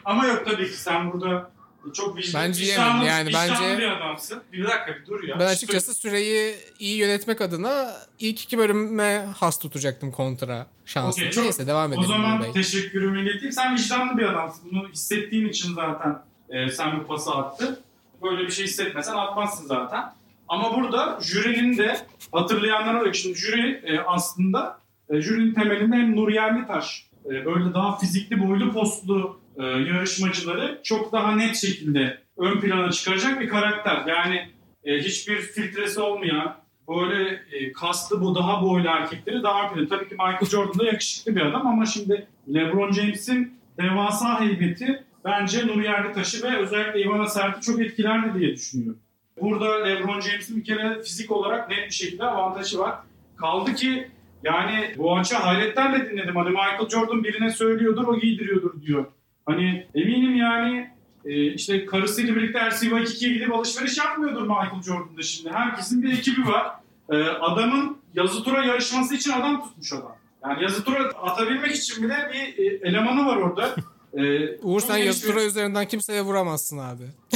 Ama yok tabii ki sen burada çok vicdan, Bence vicdanlı, yemedim. Yani vicdanlı bence- bir adamsın. Bir dakika bir dur ya. Ben açıkçası süreyi iyi yönetmek adına ilk iki bölüme has tutacaktım kontra şansını. Okey, çok- Neyse devam O edelim. zaman Uğur Bey. teşekkürümü ileteyim. Sen vicdanlı bir adamsın. Bunu hissettiğin için zaten e, sen bu pası attın. Böyle bir şey hissetmesen atmazsın zaten. Ama burada jürinin de hatırlayanlara bak. Şimdi jüri e, aslında e, jürinin temelinde hem Nur Yerlitaş e, böyle daha fizikli boylu postlu e, yarışmacıları çok daha net şekilde ön plana çıkaracak bir karakter. Yani e, hiçbir filtresi olmayan böyle e, kaslı bu daha boylu erkekleri daha ön plana. Tabii ki Michael Jordan da yakışıklı bir adam ama şimdi LeBron James'in devasa heybeti bence Nur Yerlitaş'ı ve özellikle Ivana Sert'i çok etkilerdi diye düşünüyorum. Burada LeBron James'in bir kere fizik olarak net bir şekilde avantajı var. Kaldı ki yani bu açı hayretlerle dinledim. Hani Michael Jordan birine söylüyordur, o giydiriyordur diyor. Hani eminim yani e, işte karısıyla birlikte RC2'ye gidip alışveriş yapmıyordur Michael Jordan da şimdi. Herkesin bir ekibi var. E, adamın yazı tura yarışması için adam tutmuş adam. Yani yazı tura atabilmek için bile bir e, elemanı var orada. E, Uğur sen yazı bir- tura üzerinden kimseye vuramazsın abi.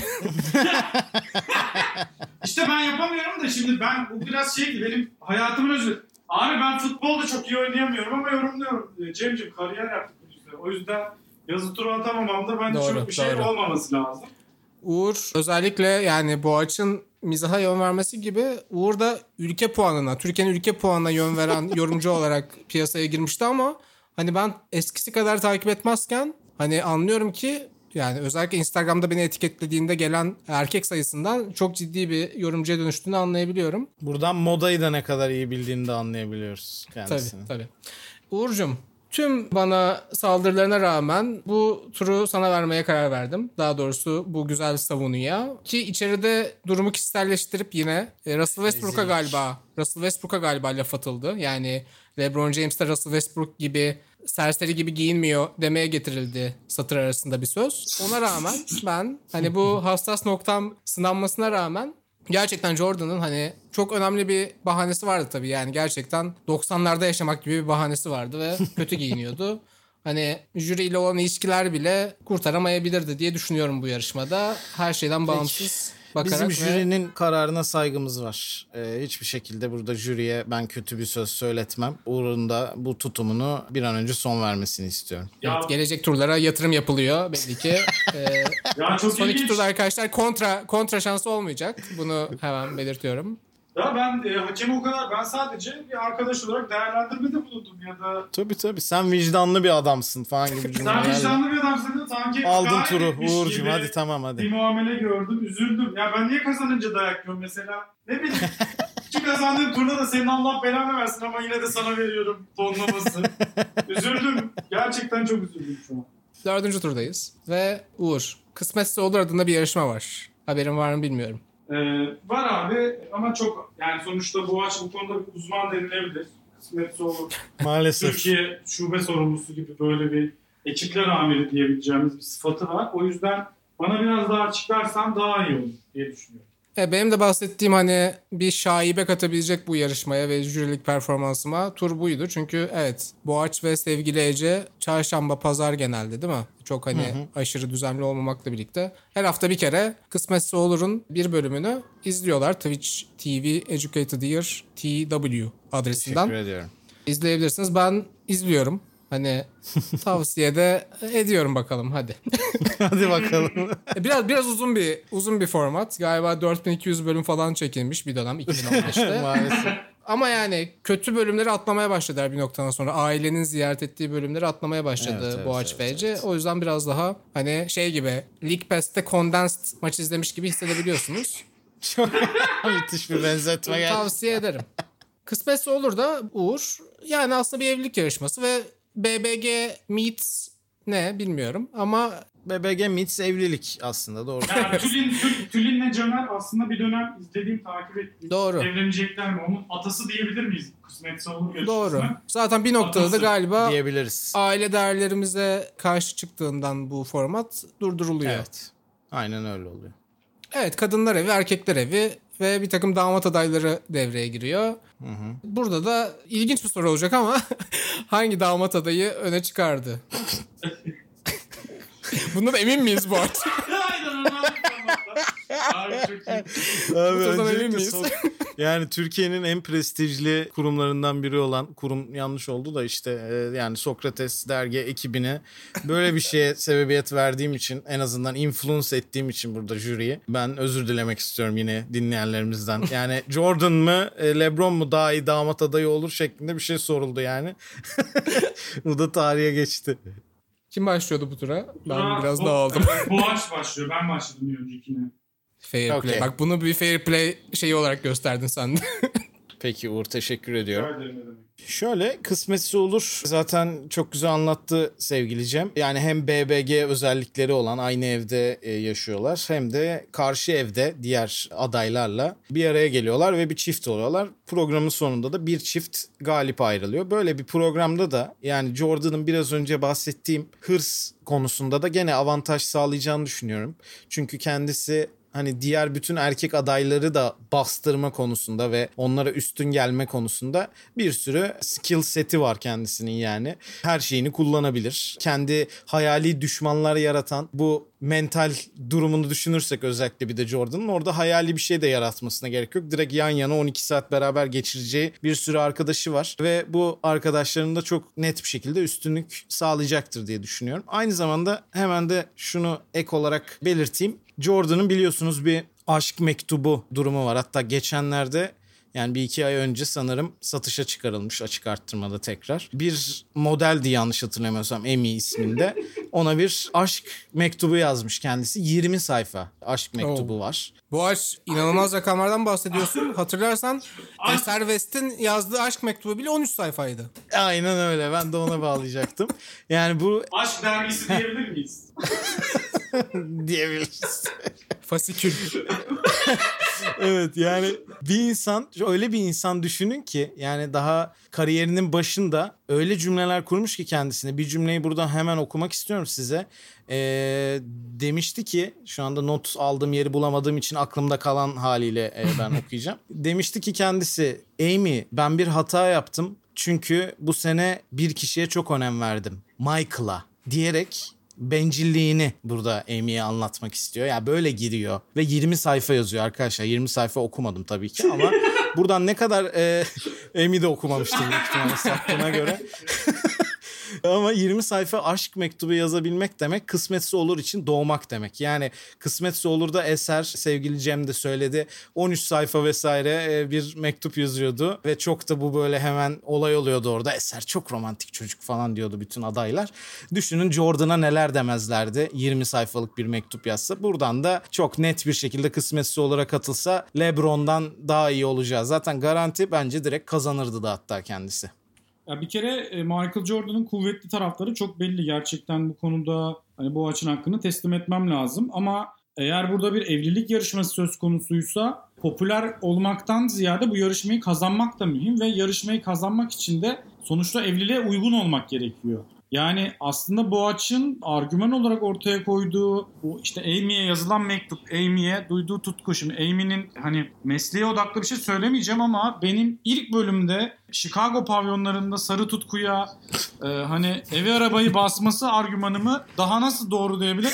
İşte ben yapamıyorum da şimdi ben bu biraz şey ki benim hayatımın özü. Abi ben futbolda çok iyi oynayamıyorum ama yorumluyorum. Ee, Cem'ciğim kariyer yaptık bu yüzden. O yüzden yazı turu atamamamda bence Doğru, çok bir şey doğru. olmaması lazım. Uğur özellikle yani Boğaç'ın mizaha yön vermesi gibi Uğur da ülke puanına, Türkiye'nin ülke puanına yön veren yorumcu olarak piyasaya girmişti ama hani ben eskisi kadar takip etmezken hani anlıyorum ki yani özellikle Instagram'da beni etiketlediğinde gelen erkek sayısından çok ciddi bir yorumcuya dönüştüğünü anlayabiliyorum. Buradan modayı da ne kadar iyi bildiğini de anlayabiliyoruz kendisini. Tabii tabii. Uğur'cum tüm bana saldırılarına rağmen bu turu sana vermeye karar verdim. Daha doğrusu bu güzel savunuya. Ki içeride durumu kişiselleştirip yine e, Russell Westbrook'a galiba Russell Westbrook'a galiba laf atıldı. Yani LeBron James de Russell Westbrook gibi serseri gibi giyinmiyor demeye getirildi satır arasında bir söz. Ona rağmen ben hani bu hassas noktam sınanmasına rağmen Gerçekten Jordan'ın hani çok önemli bir bahanesi vardı tabii. Yani gerçekten 90'larda yaşamak gibi bir bahanesi vardı ve kötü giyiniyordu. Hani jüriyle olan ilişkiler bile kurtaramayabilirdi diye düşünüyorum bu yarışmada. Her şeyden bağımsız bakarak Bizim ve- jürinin kararına saygımız var. Ee, hiçbir şekilde burada jüriye ben kötü bir söz söyletmem. Uğur'un da bu tutumunu bir an önce son vermesini istiyorum. Ya, Evet, gelecek turlara yatırım yapılıyor belli ki. Ee, ya çok son iki ilginç. turda arkadaşlar kontra kontra şansı olmayacak. Bunu hemen belirtiyorum. Ya ben e, hakemi o kadar ben sadece bir arkadaş olarak değerlendirmede bulundum ya da Tabii tabii sen vicdanlı bir adamsın falan gibi sen vicdanlı bir adamsın sanki Aldın turu gibi hadi tamam hadi. Bir muamele gördüm üzüldüm. Ya ben niye kazanınca dayak yiyorum mesela? Ne bileyim. Şu kazandığım turda da senin Allah belanı versin ama yine de sana veriyorum tonlaması. üzüldüm. Gerçekten çok üzüldüm şu an. Dördüncü turdayız. Ve Uğur. Kısmetse olur adında bir yarışma var. Haberin var mı bilmiyorum. Ee, var abi ama çok yani sonuçta Boğaç bu konuda bir uzman denilebilir. Kısmetse olur. Maalesef. Türkiye şube sorumlusu gibi böyle bir ekipler amiri diyebileceğimiz bir sıfatı var. O yüzden bana biraz daha açıklarsan daha iyi olur diye düşünüyorum. E, benim de bahsettiğim hani bir şaibe katabilecek bu yarışmaya ve jürilik performansıma tur buydu. Çünkü evet Boğaç ve sevgili Ece çarşamba pazar genelde değil mi? Çok hani aşırı düzenli olmamakla birlikte. Her hafta bir kere Kısmetse Olur'un bir bölümünü izliyorlar. Twitch TV Educated Year TW adresinden. Teşekkür ediyorum. izleyebilirsiniz. Ben izliyorum. Hani tavsiye de ediyorum bakalım hadi. hadi bakalım. E, Biraz biraz uzun bir uzun bir format. Galiba 4200 bölüm falan çekilmiş bir dönem 2015'te. Maalesef. Ama yani kötü bölümleri atlamaya başladılar bir noktadan sonra. Ailenin ziyaret ettiği bölümleri atlamaya başladı Evet, evet, Boğaç evet, FC. O yüzden biraz daha hani şey gibi League Pass'te condensed maç izlemiş gibi hissedebiliyorsunuz. Müthiş bir benzetme geldi. Tavsiye ederim. Kısmetse olur da Uğur. Yani aslında bir evlilik yarışması ve BBG Meets ne bilmiyorum ama BBG Meets evlilik aslında doğru. Yani Tülin, Tül, Tülin'le Caner aslında bir dönem izlediğim, takip ettiğim. Doğru. Evlenecekler mi? Onun atası diyebilir miyiz? Kısmetse olur yarışmasına. doğru. Zaten bir noktada da Atası galiba diyebiliriz. aile değerlerimize karşı çıktığından bu format durduruluyor. Evet. Evet. Aynen öyle oluyor. kadınlar evi, erkekler evi ve bir takım damat adayları devreye giriyor. Burada da ilginç bir soru olacak ama hangi damat adayı öne çıkardı? Bundan emin miyiz bu arada? Abi çok iyi. Abi öncelikle son- yani Türkiye'nin en prestijli kurumlarından biri olan kurum yanlış oldu da işte e, yani Sokrates dergi ekibine böyle bir şeye sebebiyet verdiğim için en azından influence ettiğim için burada jüriyi ben özür dilemek istiyorum yine dinleyenlerimizden. Yani Jordan mı e, LeBron mu daha iyi damat adayı olur şeklinde bir şey soruldu yani. Bu da tarihe geçti. Kim başlıyordu bu tura? Ben Aa, biraz Bo- dağıldım. Boğaç başlıyor. Ben başladım bir öncekine. Fair Okey. play. Bak bunu bir fair play şeyi olarak gösterdin sen de. Peki Uğur teşekkür ediyorum. Şöyle kısmetse olur. Zaten çok güzel anlattı sevgili Cem. Yani hem BBG özellikleri olan aynı evde e, yaşıyorlar hem de karşı evde diğer adaylarla bir araya geliyorlar ve bir çift oluyorlar. Programın sonunda da bir çift galip ayrılıyor. Böyle bir programda da yani Jordan'ın biraz önce bahsettiğim hırs konusunda da gene avantaj sağlayacağını düşünüyorum. Çünkü kendisi hani diğer bütün erkek adayları da bastırma konusunda ve onlara üstün gelme konusunda bir sürü skill seti var kendisinin yani. Her şeyini kullanabilir. Kendi hayali düşmanlar yaratan bu mental durumunu düşünürsek özellikle bir de Jordan'ın orada hayali bir şey de yaratmasına gerek yok. Direkt yan yana 12 saat beraber geçireceği bir sürü arkadaşı var ve bu arkadaşlarının da çok net bir şekilde üstünlük sağlayacaktır diye düşünüyorum. Aynı zamanda hemen de şunu ek olarak belirteyim. Jordan'ın biliyorsunuz bir aşk mektubu durumu var. Hatta geçenlerde yani bir iki ay önce sanırım satışa çıkarılmış açık arttırmada tekrar. Bir modeldi yanlış hatırlamıyorsam Emi isminde. Ona bir aşk mektubu yazmış kendisi. 20 sayfa aşk mektubu var. Boğaç inanılmaz rakamlardan bahsediyorsun. Hatırlarsan Eser West'in yazdığı aşk mektubu bile 13 sayfaydı. Aynen öyle ben de ona bağlayacaktım. Yani bu Aşk dergisi diyebilir miyiz? diyebiliriz. Fasikül. evet yani bir insan öyle bir insan düşünün ki yani daha kariyerinin başında öyle cümleler kurmuş ki kendisine bir cümleyi buradan hemen okumak istiyorum size. Ee, demişti ki şu anda not aldığım yeri bulamadığım için aklımda kalan haliyle e, ben okuyacağım. demişti ki kendisi Amy ben bir hata yaptım çünkü bu sene bir kişiye çok önem verdim. Michael'a diyerek bencilliğini burada Amy'ye anlatmak istiyor. Ya yani böyle giriyor ve 20 sayfa yazıyor arkadaşlar. 20 sayfa okumadım tabii ki ama buradan ne kadar e, Amy de okumamıştır büyük ihtimalle sattığına göre. Ama 20 sayfa aşk mektubu yazabilmek demek kısmetse olur için doğmak demek. Yani kısmetse olur da eser sevgili Cem de söyledi 13 sayfa vesaire bir mektup yazıyordu ve çok da bu böyle hemen olay oluyordu orada. Eser çok romantik çocuk falan diyordu bütün adaylar. Düşünün Jordan'a neler demezlerdi 20 sayfalık bir mektup yazsa. Buradan da çok net bir şekilde kısmetse olura katılsa LeBron'dan daha iyi olacağız. Zaten garanti bence direkt kazanırdı da hatta kendisi. Ya bir kere e, Michael Jordan'ın kuvvetli tarafları çok belli. Gerçekten bu konuda hani bu açın hakkını teslim etmem lazım. Ama eğer burada bir evlilik yarışması söz konusuysa popüler olmaktan ziyade bu yarışmayı kazanmak da mühim ve yarışmayı kazanmak için de sonuçta evliliğe uygun olmak gerekiyor. Yani aslında Boğaç'ın argüman olarak ortaya koyduğu bu işte Amy'ye yazılan mektup, Amy'ye duyduğu tutku. Şimdi Amy'nin hani mesleğe odaklı bir şey söylemeyeceğim ama benim ilk bölümde Chicago pavyonlarında sarı tutkuya e, hani evi arabayı basması argümanımı daha nasıl doğru diyebilir?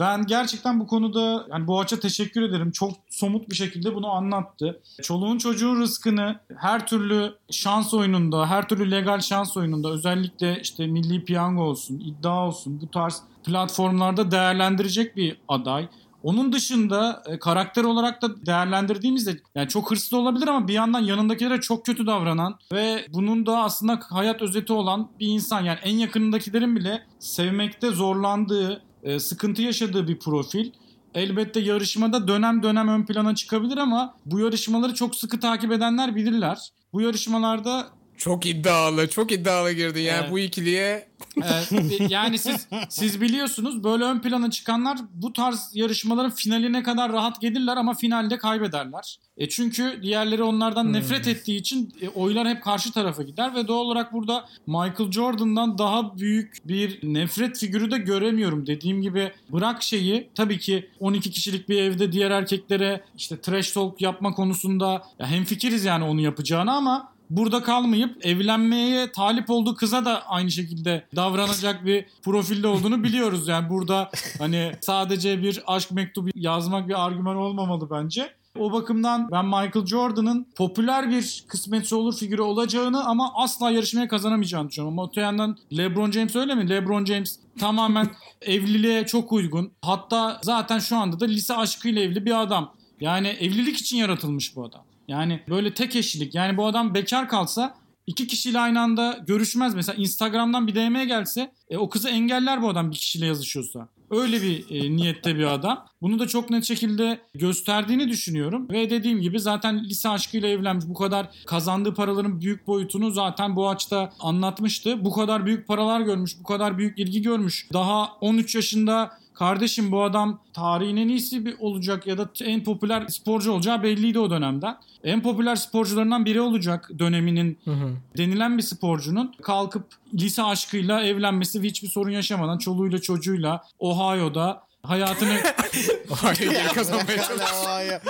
Ben gerçekten bu konuda yani Boğaç'a teşekkür ederim. Çok somut bir şekilde bunu anlattı. Çoluğun çocuğun rızkını her türlü şans oyununda, her türlü legal şans oyununda özellikle işte milli piyango olsun, iddia olsun bu tarz platformlarda değerlendirecek bir aday. Onun dışında e, karakter olarak da değerlendirdiğimizde yani çok hırslı olabilir ama bir yandan yanındakilere çok kötü davranan ve bunun da aslında hayat özeti olan bir insan. Yani en yakınındakilerin bile sevmekte zorlandığı, e, sıkıntı yaşadığı bir profil. Elbette yarışmada dönem dönem ön plana çıkabilir ama bu yarışmaları çok sıkı takip edenler bilirler. Bu yarışmalarda çok iddialı, çok iddialı girdin yani evet. bu ikiliye. Ee, yani siz siz biliyorsunuz böyle ön plana çıkanlar bu tarz yarışmaların finaline kadar rahat gelirler ama finalde kaybederler. E çünkü diğerleri onlardan hmm. nefret ettiği için e, oylar hep karşı tarafa gider ve doğal olarak burada Michael Jordan'dan daha büyük bir nefret figürü de göremiyorum. Dediğim gibi bırak şeyi tabii ki 12 kişilik bir evde diğer erkeklere işte trash talk yapma konusunda ya hemfikiriz yani onu yapacağını ama burada kalmayıp evlenmeye talip olduğu kıza da aynı şekilde davranacak bir profilde olduğunu biliyoruz. Yani burada hani sadece bir aşk mektubu yazmak bir argüman olmamalı bence. O bakımdan ben Michael Jordan'ın popüler bir kısmetse olur figürü olacağını ama asla yarışmaya kazanamayacağını düşünüyorum. Ama öte yandan LeBron James öyle mi? LeBron James tamamen evliliğe çok uygun. Hatta zaten şu anda da lise aşkıyla evli bir adam. Yani evlilik için yaratılmış bu adam. Yani böyle tek eşlilik. Yani bu adam bekar kalsa iki kişiyle aynı anda görüşmez. Mesela Instagram'dan bir DM gelse e, o kızı engeller bu adam bir kişiyle yazışıyorsa. Öyle bir e, niyette bir adam. Bunu da çok net şekilde gösterdiğini düşünüyorum. Ve dediğim gibi zaten lise aşkıyla evlenmiş. Bu kadar kazandığı paraların büyük boyutunu zaten bu açta anlatmıştı. Bu kadar büyük paralar görmüş, bu kadar büyük ilgi görmüş. Daha 13 yaşında kardeşim bu adam tarihin en iyisi bir olacak ya da en popüler sporcu olacağı belliydi o dönemden. En popüler sporcularından biri olacak döneminin hı hı. denilen bir sporcunun kalkıp lise aşkıyla evlenmesi ve hiçbir sorun yaşamadan çoluğuyla çocuğuyla Ohio'da hayatını Ohio'yu geri kazanmaya çalışıyor.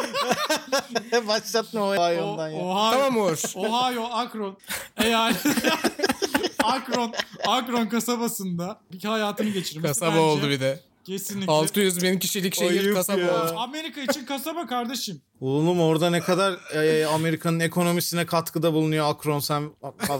Başlatma Ohio'dan ya. Ohio, tamam Uğur. Ohio, Akron. Eğer Akron, Akron kasabasında bir hayatını geçirmesi Kasaba bence oldu bir de. Kesinlikle. 600 bin kişilik şehir Ayıp kasaba ya. oldu. Amerika için kasaba kardeşim. Oğlum orada ne kadar e, Amerika'nın ekonomisine katkıda bulunuyor Akron sen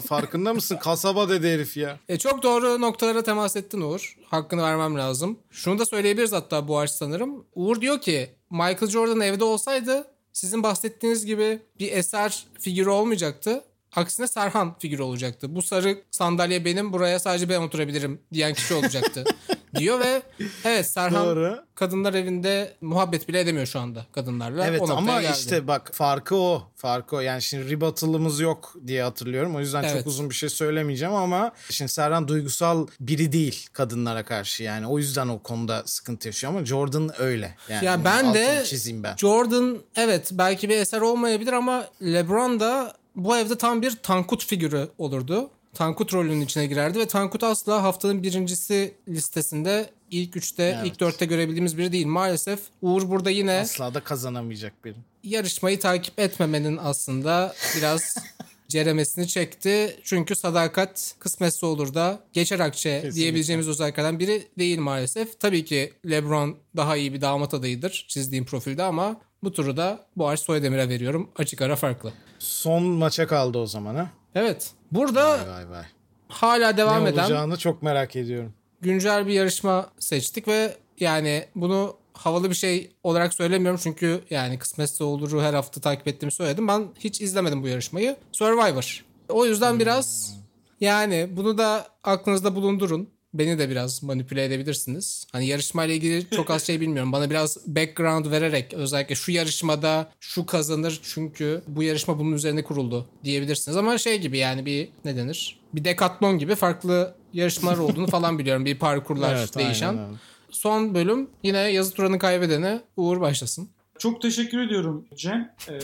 farkında mısın? Kasaba dedi herif ya. E, çok doğru noktalara temas ettin Uğur. Hakkını vermem lazım. Şunu da söyleyebiliriz hatta bu aç sanırım. Uğur diyor ki Michael Jordan evde olsaydı sizin bahsettiğiniz gibi bir eser figürü olmayacaktı. Aksine Serhan figürü olacaktı. Bu sarı sandalye benim buraya sadece ben oturabilirim diyen kişi olacaktı. diyor ve evet Serhan Doğru. kadınlar evinde muhabbet bile edemiyor şu anda kadınlarla. Evet ama geldi. işte bak farkı o. Farkı o. Yani şimdi rebuttle'ımız yok diye hatırlıyorum. O yüzden evet. çok uzun bir şey söylemeyeceğim ama şimdi Serhan duygusal biri değil kadınlara karşı yani. O yüzden o konuda sıkıntı yaşıyor ama Jordan öyle. Yani ya ben de çizeyim ben. Jordan evet belki bir eser olmayabilir ama LeBron da bu evde tam bir Tankut figürü olurdu. Tankut rolünün içine girerdi ve Tankut asla haftanın birincisi listesinde ilk üçte, evet. ilk dörtte görebildiğimiz biri değil. Maalesef Uğur burada yine... Asla da kazanamayacak biri. Yarışmayı takip etmemenin aslında biraz ceremesini çekti. Çünkü sadakat kısmetse olur da geçer akçe diyebileceğimiz özelliklerden biri değil maalesef. Tabii ki LeBron daha iyi bir damat adayıdır çizdiğim profilde ama bu turu da Boğaç Soydemir'e veriyorum. Açık ara farklı. Son maça kaldı o zaman ha. Evet. Burada Vay vay vay. hala devam ne eden olacağını çok merak ediyorum. güncel bir yarışma seçtik ve yani bunu havalı bir şey olarak söylemiyorum çünkü yani kısmetse oluru her hafta takip ettiğimi söyledim. Ben hiç izlemedim bu yarışmayı. Survivor. O yüzden biraz yani bunu da aklınızda bulundurun. Beni de biraz manipüle edebilirsiniz. Hani yarışmayla ilgili çok az şey bilmiyorum. Bana biraz background vererek özellikle şu yarışmada şu kazanır çünkü bu yarışma bunun üzerine kuruldu diyebilirsiniz. Ama şey gibi yani bir ne denir? Bir dekatlon gibi farklı yarışmalar olduğunu falan biliyorum. Bir parkurlar Evet, değişen. aynen öyle. Son bölüm yine yazı turanın kaybedeni Uğur başlasın. Çok teşekkür ediyorum Cem. Ee,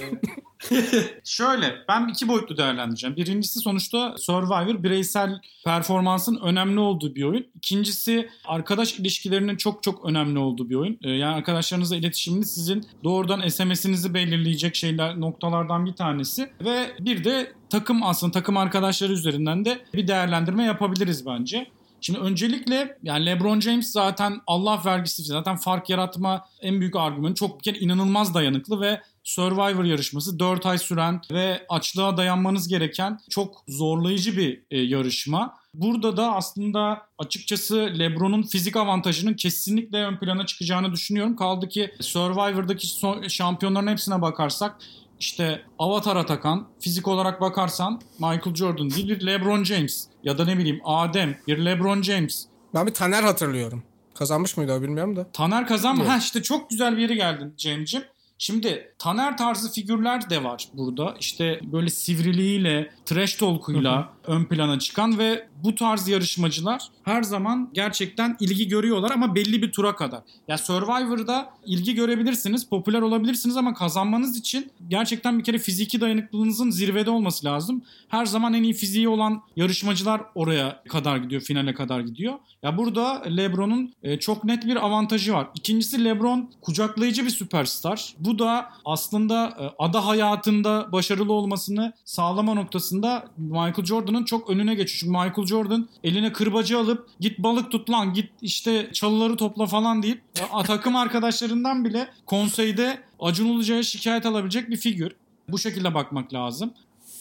şöyle ben iki boyutlu değerlendireceğim. Birincisi sonuçta Survivor bireysel performansın önemli olduğu bir oyun. İkincisi arkadaş ilişkilerinin çok çok önemli olduğu bir oyun. Ee, yani arkadaşlarınızla iletişiminiz sizin doğrudan SMS'inizi belirleyecek şeyler noktalardan bir tanesi. Ve bir de takım aslında takım arkadaşları üzerinden de bir değerlendirme yapabiliriz bence. Şimdi öncelikle yani LeBron James zaten Allah vergisi zaten fark yaratma en büyük argümanı çok bir kere inanılmaz dayanıklı ve Survivor yarışması 4 ay süren ve açlığa dayanmanız gereken çok zorlayıcı bir e, yarışma. Burada da aslında açıkçası LeBron'un fizik avantajının kesinlikle ön plana çıkacağını düşünüyorum. Kaldı ki Survivor'daki son- şampiyonların hepsine bakarsak işte Avatar Atakan, fizik olarak bakarsan Michael Jordan değil bir LeBron James ya da ne bileyim Adem bir LeBron James. Ben bir Taner hatırlıyorum. Kazanmış mıydı o bilmiyorum da. Taner kazanma. Yok. Ha işte çok güzel bir yere geldin Cem'cim. Şimdi Taner tarzı figürler de var burada. İşte böyle sivriliğiyle, trash talk'uyla ön plana çıkan ve bu tarz yarışmacılar her zaman gerçekten ilgi görüyorlar ama belli bir tura kadar. Ya Survivor'da ilgi görebilirsiniz, popüler olabilirsiniz ama kazanmanız için gerçekten bir kere fiziki dayanıklılığınızın zirvede olması lazım. Her zaman en iyi fiziği olan yarışmacılar oraya kadar gidiyor, finale kadar gidiyor. Ya burada LeBron'un e, çok net bir avantajı var. İkincisi LeBron kucaklayıcı bir süperstar. Bu da aslında e, ada hayatında başarılı olmasını sağlama noktasında Michael Jordan'ın çok önüne geçiyor. Çünkü Michael Jordan eline kırbacı alıp git balık tut lan git işte çalıları topla falan deyip e, takım arkadaşlarından bile konseyde Acun Ilıcalı'ya şikayet alabilecek bir figür. Bu şekilde bakmak lazım.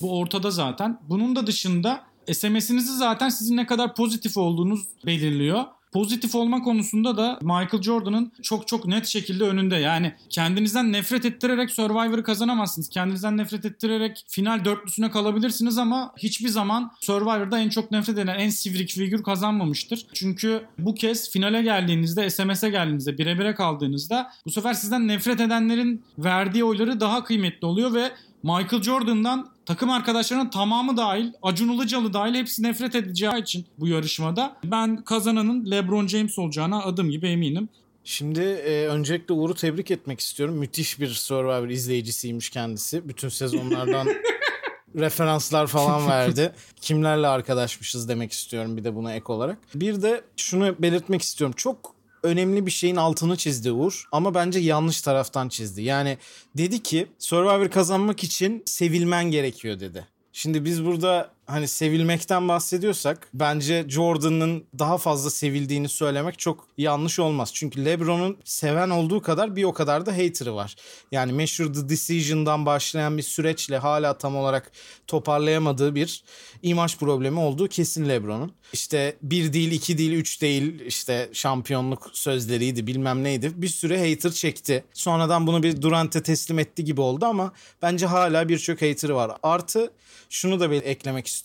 Bu ortada zaten. Bunun da dışında SMS'inizi zaten sizin ne kadar pozitif olduğunuz belirliyor. Pozitif olma konusunda da Michael Jordan'ın çok çok net şekilde önünde. Yani kendinizden nefret ettirerek Survivor'ı kazanamazsınız. Kendinizden nefret ettirerek final dörtlüsüne kalabilirsiniz ama hiçbir zaman Survivor'da en çok nefret edilen en sivrik figür kazanmamıştır. Çünkü bu kez finale geldiğinizde, SMS'e geldiğinizde, bire bire kaldığınızda bu sefer sizden nefret edenlerin verdiği oyları daha kıymetli oluyor ve Michael Jordan'dan takım arkadaşlarının tamamı dahil, Acun Ilıcalı dahil hepsi nefret edeceği için bu yarışmada ben kazananın LeBron James olacağına adım gibi eminim. Şimdi e, öncelikle Uğur'u tebrik etmek istiyorum. Müthiş bir Survivor izleyicisiymiş kendisi. Bütün sezonlardan referanslar falan verdi. Kimlerle arkadaşmışız demek istiyorum bir de buna ek olarak. Bir de şunu belirtmek istiyorum. Çok önemli bir şeyin altını çizdi Uğur ama bence yanlış taraftan çizdi. Yani dedi ki Survivor kazanmak için sevilmen gerekiyor dedi. Şimdi biz burada hani sevilmekten bahsediyorsak bence Jordan'ın daha fazla sevildiğini söylemek çok yanlış olmaz. Çünkü LeBron'un seven olduğu kadar bir o kadar da hater'ı var. Yani meşhur The Decision'dan başlayan bir süreçle hala tam olarak toparlayamadığı bir imaj problemi olduğu kesin LeBron'un. İşte bir değil, iki değil, üç değil işte şampiyonluk sözleriydi bilmem neydi. Bir süre hater çekti. Sonradan bunu bir Durant'e teslim etti gibi oldu ama bence hala birçok hater'ı var. Artı şunu da bir eklemek istiyorum.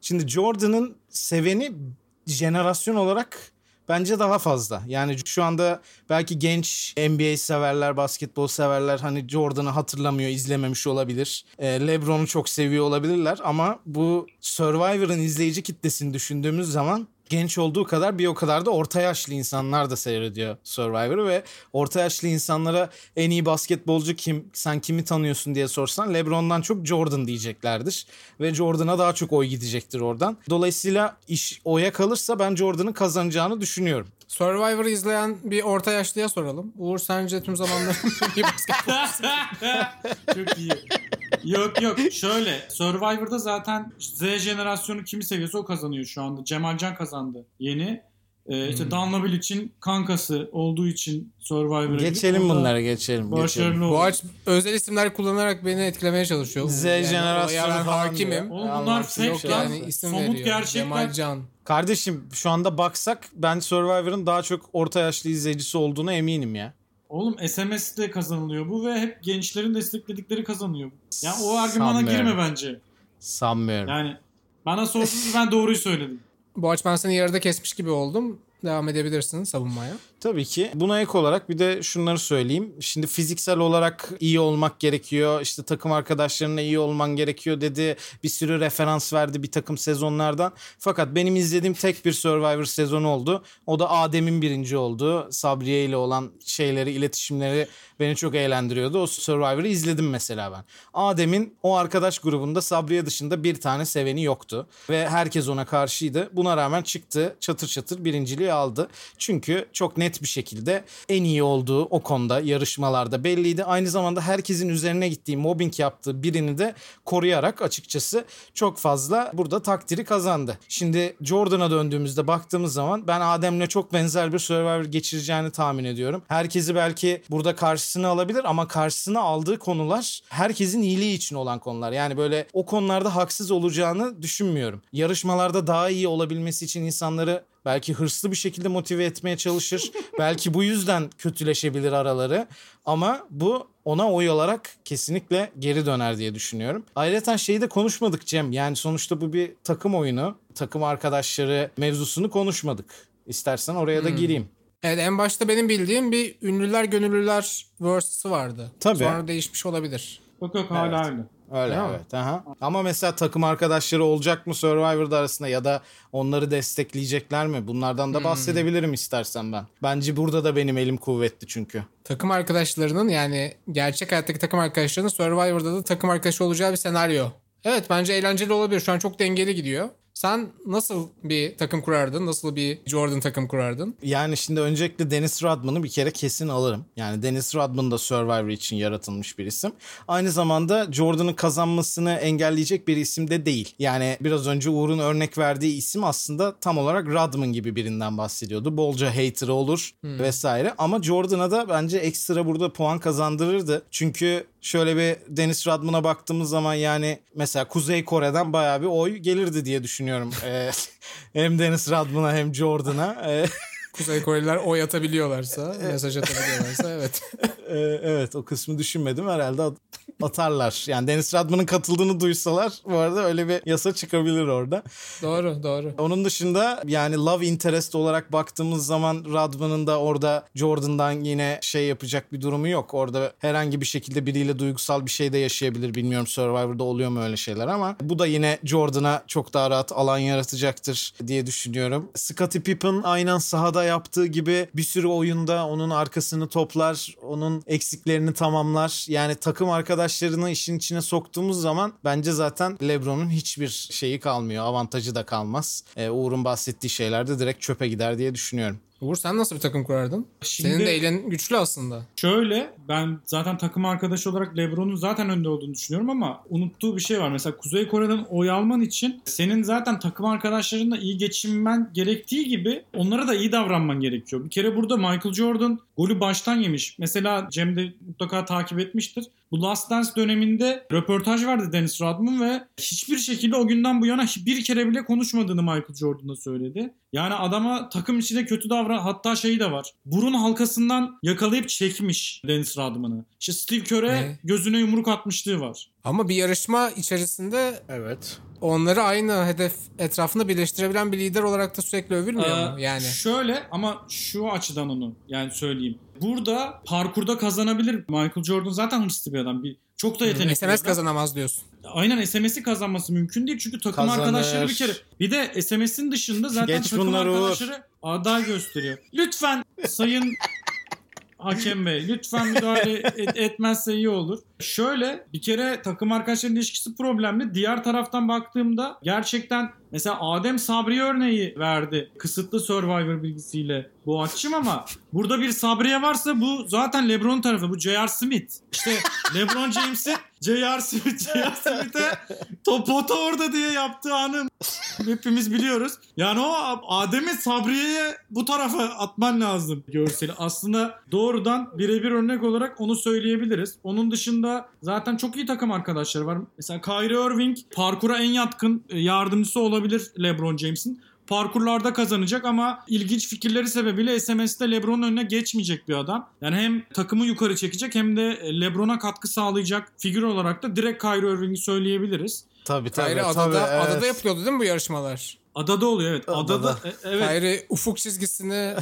Şimdi Jordan'ın seveni jenerasyon olarak bence daha fazla. Yani şu anda belki genç NBA severler, basketbol severler hani Jordan'ı hatırlamıyor, izlememiş olabilir. Ee, LeBron'u çok seviyor olabilirler ama bu Survivor'ın izleyici kitlesini düşündüğümüz zaman genç olduğu kadar bir o kadar da orta yaşlı insanlar da seyrediyor Survivor'ı ve orta yaşlı insanlara en iyi basketbolcu kim, sen kimi tanıyorsun diye sorsan LeBron'dan çok Jordan diyeceklerdir. Ve Jordan'a daha çok oy gidecektir oradan. Dolayısıyla iş oya kalırsa ben Jordan'ın kazanacağını düşünüyorum. Survivor'ı izleyen bir orta yaşlıya soralım. Uğur sence tüm zamanların en iyi basketbolcusu? Çok iyi. Yok yok şöyle Survivor'da zaten Z jenerasyonu kimi seviyorsa o kazanıyor şu anda. Cemalcan kazandı yeni. Ee, işte Hmm. Danla için kankası olduğu için Survivor'a Geçelim gidip bunları geçelim. geçelim. Başarılı oldu. Boğaç özel isimler kullanarak beni etkilemeye çalışıyor. Z Yani jenerasyonu falan hakimim. diyor. Oğlum bunlar fake şey lan. yani isim Somut veriyor. gerçekler. Cemal Can. Kardeşim şu anda baksak ben Survivor'ın daha çok orta yaşlı izleyicisi olduğuna eminim ya. Oğlum SMS'de kazanılıyor bu ve hep gençlerin destekledikleri kazanıyor. Yani o argümana Sanmıyorum. girme bence. Sanmıyorum. Yani bana sorsanız ben doğruyu söyledim. Boğaç ben seni yarıda kesmiş gibi oldum. Devam edebilirsin savunmaya. Tabii ki. Buna ek olarak bir de şunları söyleyeyim. Şimdi fiziksel olarak iyi olmak gerekiyor. İşte takım arkadaşlarına iyi olman gerekiyor dedi. Bir sürü referans verdi bir takım sezonlardan. Fakat benim izlediğim tek bir Survivor sezonu oldu. O da Adem'in birinci olduğu. Sabriye ile olan şeyleri, iletişimleri beni çok eğlendiriyordu. O Survivor'ı izledim mesela ben. Adem'in o arkadaş grubunda Sabriye dışında bir tane seveni yoktu. Ve herkes ona karşıydı. Buna rağmen çıktı çatır çatır birinciliği aldı. Çünkü çok net bir şekilde en iyi olduğu o konuda yarışmalarda belliydi. Aynı zamanda herkesin üzerine gittiği mobbing yaptığı birini de koruyarak açıkçası çok fazla burada takdiri kazandı. Şimdi Jordan'a döndüğümüzde baktığımız zaman ben Adem'le çok benzer bir Survivor geçireceğini tahmin ediyorum. Herkesi belki burada karşısına alabilir ama karşısına aldığı konular herkesin iyiliği için olan konular. Yani böyle o konularda haksız olacağını düşünmüyorum. Yarışmalarda daha iyi olabilmesi için insanları belki hırslı bir şekilde motive etmeye çalışır. belki bu yüzden kötüleşebilir araları. Ama bu ona oy olarak kesinlikle geri döner diye düşünüyorum. Ayrıca şeyi de konuşmadık Cem. Yani sonuçta bu bir takım oyunu. Takım arkadaşları mevzusunu konuşmadık. İstersen oraya da gireyim. Evet en başta benim bildiğim bir ünlüler gönüllüler versus'ı vardı. Tabii. Sonra değişmiş olabilir. Yok yok hala öyle. Öyle Değil mi? evet. Aha. Ama mesela takım arkadaşları olacak mı Survivor'da arasında ya da onları destekleyecekler mi? Bunlardan da bahsedebilirim istersen ben. Bence burada da benim elim kuvvetli çünkü. Takım arkadaşlarının yani gerçek hayattaki takım arkadaşlarının Survivor'da da takım arkadaşı olacağı bir senaryo. Evet bence eğlenceli olabilir. Şu an çok dengeli gidiyor. Sen nasıl bir takım kurardın? Nasıl bir Jordan takım kurardın? Yani şimdi öncelikle Dennis Rodman'ı bir kere kesin alırım. Yani Dennis Rodman da Survivor için yaratılmış bir isim. Aynı zamanda Jordan'ın kazanmasını engelleyecek bir isim de değil. Yani biraz önce Uğur'un örnek verdiği isim aslında tam olarak Rodman gibi birinden bahsediyordu. Bolca hater'ı olur vesaire. Ama Jordan'a da bence ekstra burada puan kazandırırdı. Çünkü şöyle bir Dennis Rodman'a baktığımız zaman yani mesela Kuzey Kore'den bayağı bir oy gelirdi diye düşünüyorum. Ee, hem Dennis Rodman'a hem Jordan'a. Ee, Kuzey Koreliler oy atabiliyorlarsa, mesaj atabiliyorlarsa evet. Ee, evet o kısmı düşünmedim herhalde atarlar. Yani Dennis Rodman'ın katıldığını duysalar bu arada öyle bir yasa çıkabilir orada. doğru doğru. Onun dışında yani love interest olarak baktığımız zaman Rodman'ın da orada Jordan'dan yine şey yapacak bir durumu yok. Orada herhangi bir şekilde biriyle duygusal bir şey de yaşayabilir. Bilmiyorum Survivor'da oluyor mu öyle şeyler ama bu da yine Jordan'a çok daha rahat alan yaratacaktır diye düşünüyorum. Scottie Pippen aynen sahada yaptığı gibi bir sürü oyunda onun arkasını toplar, onun eksiklerini tamamlar. Yani takım arkadaşlarını işin içine soktuğumuz zaman bence zaten LeBron'un hiçbir şeyi kalmıyor. Avantajı da kalmaz. Ee, Uğur'un bahsettiği şeyler de direkt çöpe gider diye düşünüyorum. Uğur sen nasıl bir takım kurardın? Şimdi- Senin de elin güçlü aslında. Şöyle ben zaten takım arkadaşı olarak LeBron'un zaten önde olduğunu düşünüyorum ama unuttuğu bir şey var. Mesela Kuzey Kore'den oy alman için senin zaten takım arkadaşlarınla iyi geçinmen gerektiği gibi onlara da iyi davranman gerekiyor. Bir kere burada Michael Jordan golü baştan yemiş. Mesela Cem de mutlaka takip etmiştir. Bu Last Dance döneminde röportaj vardı Dennis Rodman ve hiçbir şekilde o günden bu yana bir kere bile konuşmadığını Michael Jordan'a söyledi. Yani adama takım içinde kötü davran hatta şeyi de var. Burun halkasından yakalayıp çekmiş Dennis Rodman'ı. İşte Steve Kerr'e Ne? gözüne yumruk atmışlığı var. Ama bir yarışma içerisinde Evet. Onları aynı hedef etrafında birleştirebilen bir lider olarak da sürekli övülmüyor Ee, mu? Yani Şöyle ama şu açıdan onu yani söyleyeyim. Burada parkurda kazanabilir. Michael Jordan zaten hırslı bir adam. Bir, çok da yetenekli. bir SMS adam. kazanamaz diyorsun. Aynen SMS'i kazanması mümkün değil çünkü takım Kazanır. arkadaşları bir kere. Bir de SMS'in dışında zaten Geç takım arkadaşları aday gösteriyor. Lütfen sayın hakem bey lütfen müdahale et- etmezse iyi olur. Şöyle bir kere takım arkadaşların ilişkisi problemli. Diğer taraftan baktığımda gerçekten mesela Adem Sabri örneği verdi. Kısıtlı Survivor bilgisiyle bu açım ama burada bir Sabriye varsa bu zaten LeBron tarafı. Bu J.R. Smith. İşte LeBron James'in J.R. Smith, J.R. Smith'e topota orada diye yaptığı anı hepimiz biliyoruz. Yani o Adem'i Sabriye'ye bu tarafa atman lazım görseli. Aslında doğrudan birebir örnek olarak onu söyleyebiliriz. Onun dışında zaten çok iyi takım arkadaşları var. Mesela Kyrie Irving parkura en yatkın e, yardımcısı olabilir LeBron James'in parkurlarda kazanacak ama ilginç fikirleri sebebiyle SMS'de LeBron'un önüne geçmeyecek bir adam. Yani hem takımı yukarı çekecek hem de LeBron'a katkı sağlayacak figür olarak da direkt Kyrie Irving'i söyleyebiliriz. Tabii tabii. Kyrie tabii, adada, evet. adada yapılıyordu değil mi bu yarışmalar? Adada oluyor evet. Adada, Adada. e- evet. Kyrie ufuk çizgisini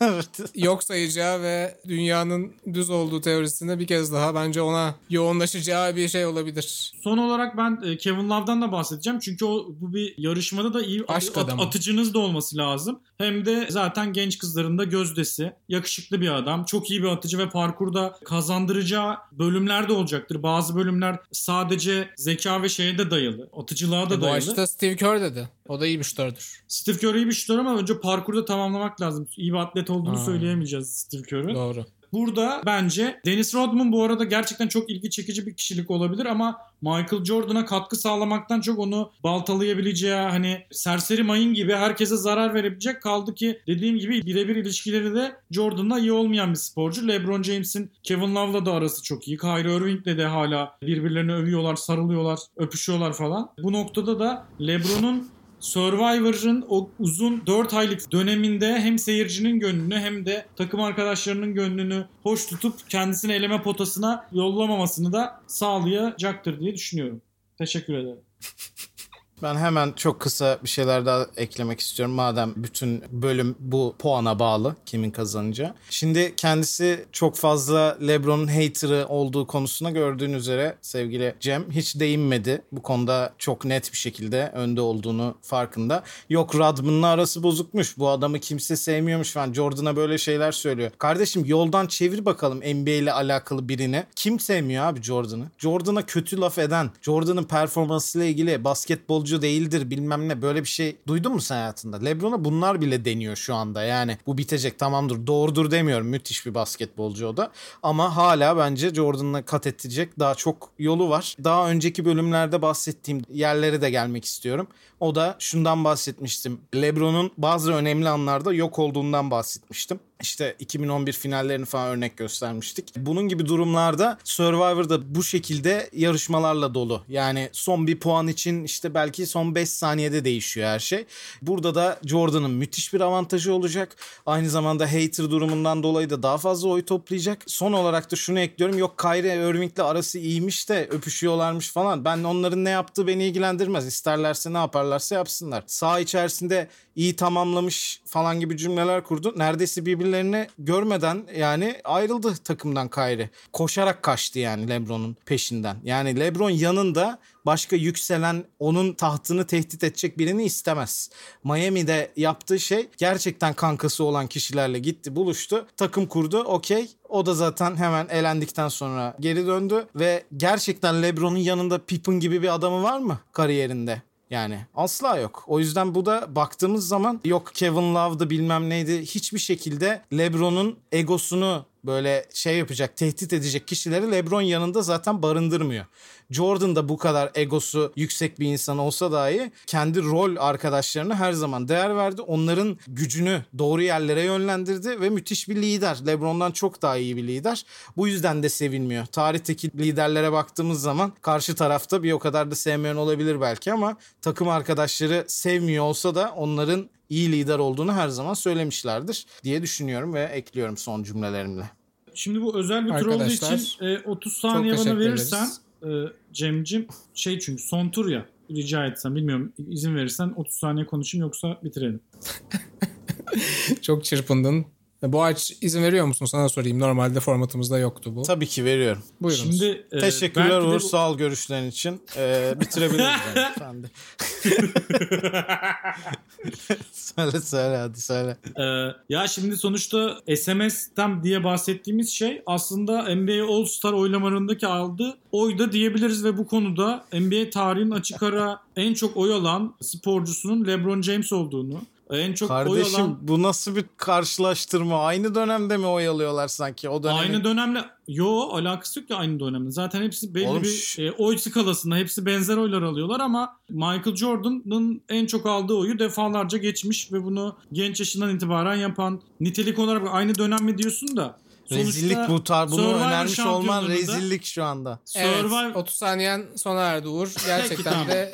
yok sayacağı ve dünyanın düz olduğu teorisinde bir kez daha bence ona yoğunlaşacağı bir şey olabilir. Son olarak ben e, Kevin Love'dan da bahsedeceğim. Çünkü o bu bir yarışmada da iyi Aşk at- adamı. atıcınız da olması lazım. Hem de zaten genç kızların da gözdesi. Yakışıklı bir adam. Çok iyi bir atıcı ve parkurda kazandıracağı bölümler de olacaktır. Bazı bölümler sadece zeka ve şeye de dayalı. Atıcılığa da E, bu dayalı. açıda Steve Kerr dedi. O da iyi bir şutördür. Steve Curry iyi bir şutör ama önce parkurda tamamlamak lazım. İyi bir atlet olduğunu Ha. söyleyemeyeceğiz Steve Curry. Doğru. Burada bence Dennis Rodman bu arada gerçekten çok ilgi çekici bir kişilik olabilir ama Michael Jordan'a katkı sağlamaktan çok onu baltalayabileceği hani serseri mayın gibi herkese zarar verebilecek kaldı ki dediğim gibi birebir ilişkileri de Jordan'la iyi olmayan bir sporcu. LeBron James'in Kevin Love'la da arası çok iyi. Kyrie Irving'le de hala birbirlerini övüyorlar, sarılıyorlar, öpüşüyorlar falan. Bu noktada da LeBron'un Survivor'ın o uzun 4 aylık döneminde hem seyircinin gönlünü hem de takım arkadaşlarının gönlünü hoş tutup kendisini eleme potasına yollamamasını da sağlayacaktır diye düşünüyorum. Teşekkür ederim. Ben hemen çok kısa bir şeyler daha eklemek istiyorum. Madem bütün bölüm bu puana bağlı kimin kazanacağı. Şimdi kendisi çok fazla LeBron'un hater'ı olduğu konusuna gördüğün üzere sevgili Cem hiç değinmedi. Bu konuda çok net bir şekilde önde olduğunu farkında. Yok Rodman'la arası bozukmuş. Bu adamı kimse sevmiyormuş falan. Jordan'a böyle şeyler söylüyor. Kardeşim yoldan çevir bakalım NBA ile alakalı birini. Kim sevmiyor abi Jordan'ı? Jordan'a kötü laf eden, Jordan'ın performansıyla ilgili basketbolcu değildir bilmem ne böyle bir şey duydun mu sen hayatında? LeBron'a bunlar bile deniyor şu anda. Yani bu bitecek tamamdır doğrudur demiyorum. Müthiş bir basketbolcu o da. Ama hala bence Jordan'la kat edecek daha çok yolu var. Daha önceki bölümlerde bahsettiğim yerlere de gelmek istiyorum. O da şundan bahsetmiştim. LeBron'un bazı önemli anlarda yok olduğundan bahsetmiştim. İşte 2011 finallerini falan örnek göstermiştik. Bunun gibi durumlarda Survivor'da bu şekilde yarışmalarla dolu. Yani son bir puan için işte belki son 5 saniyede değişiyor her şey. Burada da Jordan'ın müthiş bir avantajı olacak. Aynı zamanda hater durumundan dolayı da daha fazla oy toplayacak. Son olarak da şunu ekliyorum. Yok Kyrie Irving'le arası iyiymiş de öpüşüyorlarmış falan. Ben onların ne yaptığı beni ilgilendirmez. İsterlerse ne yaparlarsa yapsınlar. Sağ içerisinde iyi tamamlamış falan gibi cümleler kurdu. Neredeyse birbirlerini görmeden yani ayrıldı takımdan Kyrie. Koşarak kaçtı yani LeBron'un peşinden. Yani LeBron yanında başka yükselen onun tahtını tehdit edecek birini istemez. Miami'de yaptığı şey gerçekten kankası olan kişilerle gitti buluştu. Takım kurdu okey. O da zaten hemen elendikten sonra geri döndü ve gerçekten LeBron'un yanında Pippen gibi bir adamı var mı kariyerinde? Yani asla yok. O yüzden bu da baktığımız zaman yok Kevin Love'dı bilmem neydi hiçbir şekilde LeBron'un egosunu böyle şey yapacak, tehdit edecek kişileri LeBron yanında zaten barındırmıyor. Jordan da bu kadar egosu yüksek bir insan olsa dahi kendi rol arkadaşlarına her zaman değer verdi. Onların gücünü doğru yerlere yönlendirdi ve müthiş bir lider. LeBron'dan çok daha iyi bir lider. Bu yüzden de sevilmiyor. Tarihteki liderlere baktığımız zaman karşı tarafta bir o kadar da sevmeyen olabilir belki ama takım arkadaşları sevmiyor olsa da onların iyi lider olduğunu her zaman söylemişlerdir diye düşünüyorum ve ekliyorum son cümlelerimle. Şimdi bu özel bir tur olduğu için e, 30 saniye bana verirsen e, Cem'cim şey çünkü son tur ya rica etsem bilmiyorum izin verirsen 30 saniye konuşayım yoksa bitirelim. Çok çırpındın. Boğaç izin veriyor musun? Sana sorayım. Normalde formatımızda yoktu bu. Tabii ki veriyorum. Buyurunuz. Şimdi e, Teşekkürler Uğur bu- sağ ol görüşlerin için. Ee, bitirebiliriz yani. Söyle söyle hadi söyle. Ee, ya şimdi sonuçta SMS'ten diye bahsettiğimiz şey aslında NBA All Star oylamalarındaki aldığı oy da diyebiliriz ve bu konuda NBA tarihinin açık ara en çok oy alan sporcusunun LeBron James olduğunu, en çok oy Kardeşim alan bu nasıl bir karşılaştırma? Aynı dönemde mi oy alıyorlar sanki? O dönemin... aynı dönemle yo alakası yok ki aynı dönemde. Zaten hepsi belli Oğlum bir e, oy skalasında hepsi benzer oylar alıyorlar ama Michael Jordan'ın en çok aldığı oyu defalarca geçmiş ve bunu genç yaşından itibaren yapan nitelik olarak aynı dönem mi diyorsun da sonuçta Rezillik bu tar bunu Survivor önermiş olman rezillik şu anda. Evet, Survivor 30 saniyen sona erdi Uğur. Gerçekten de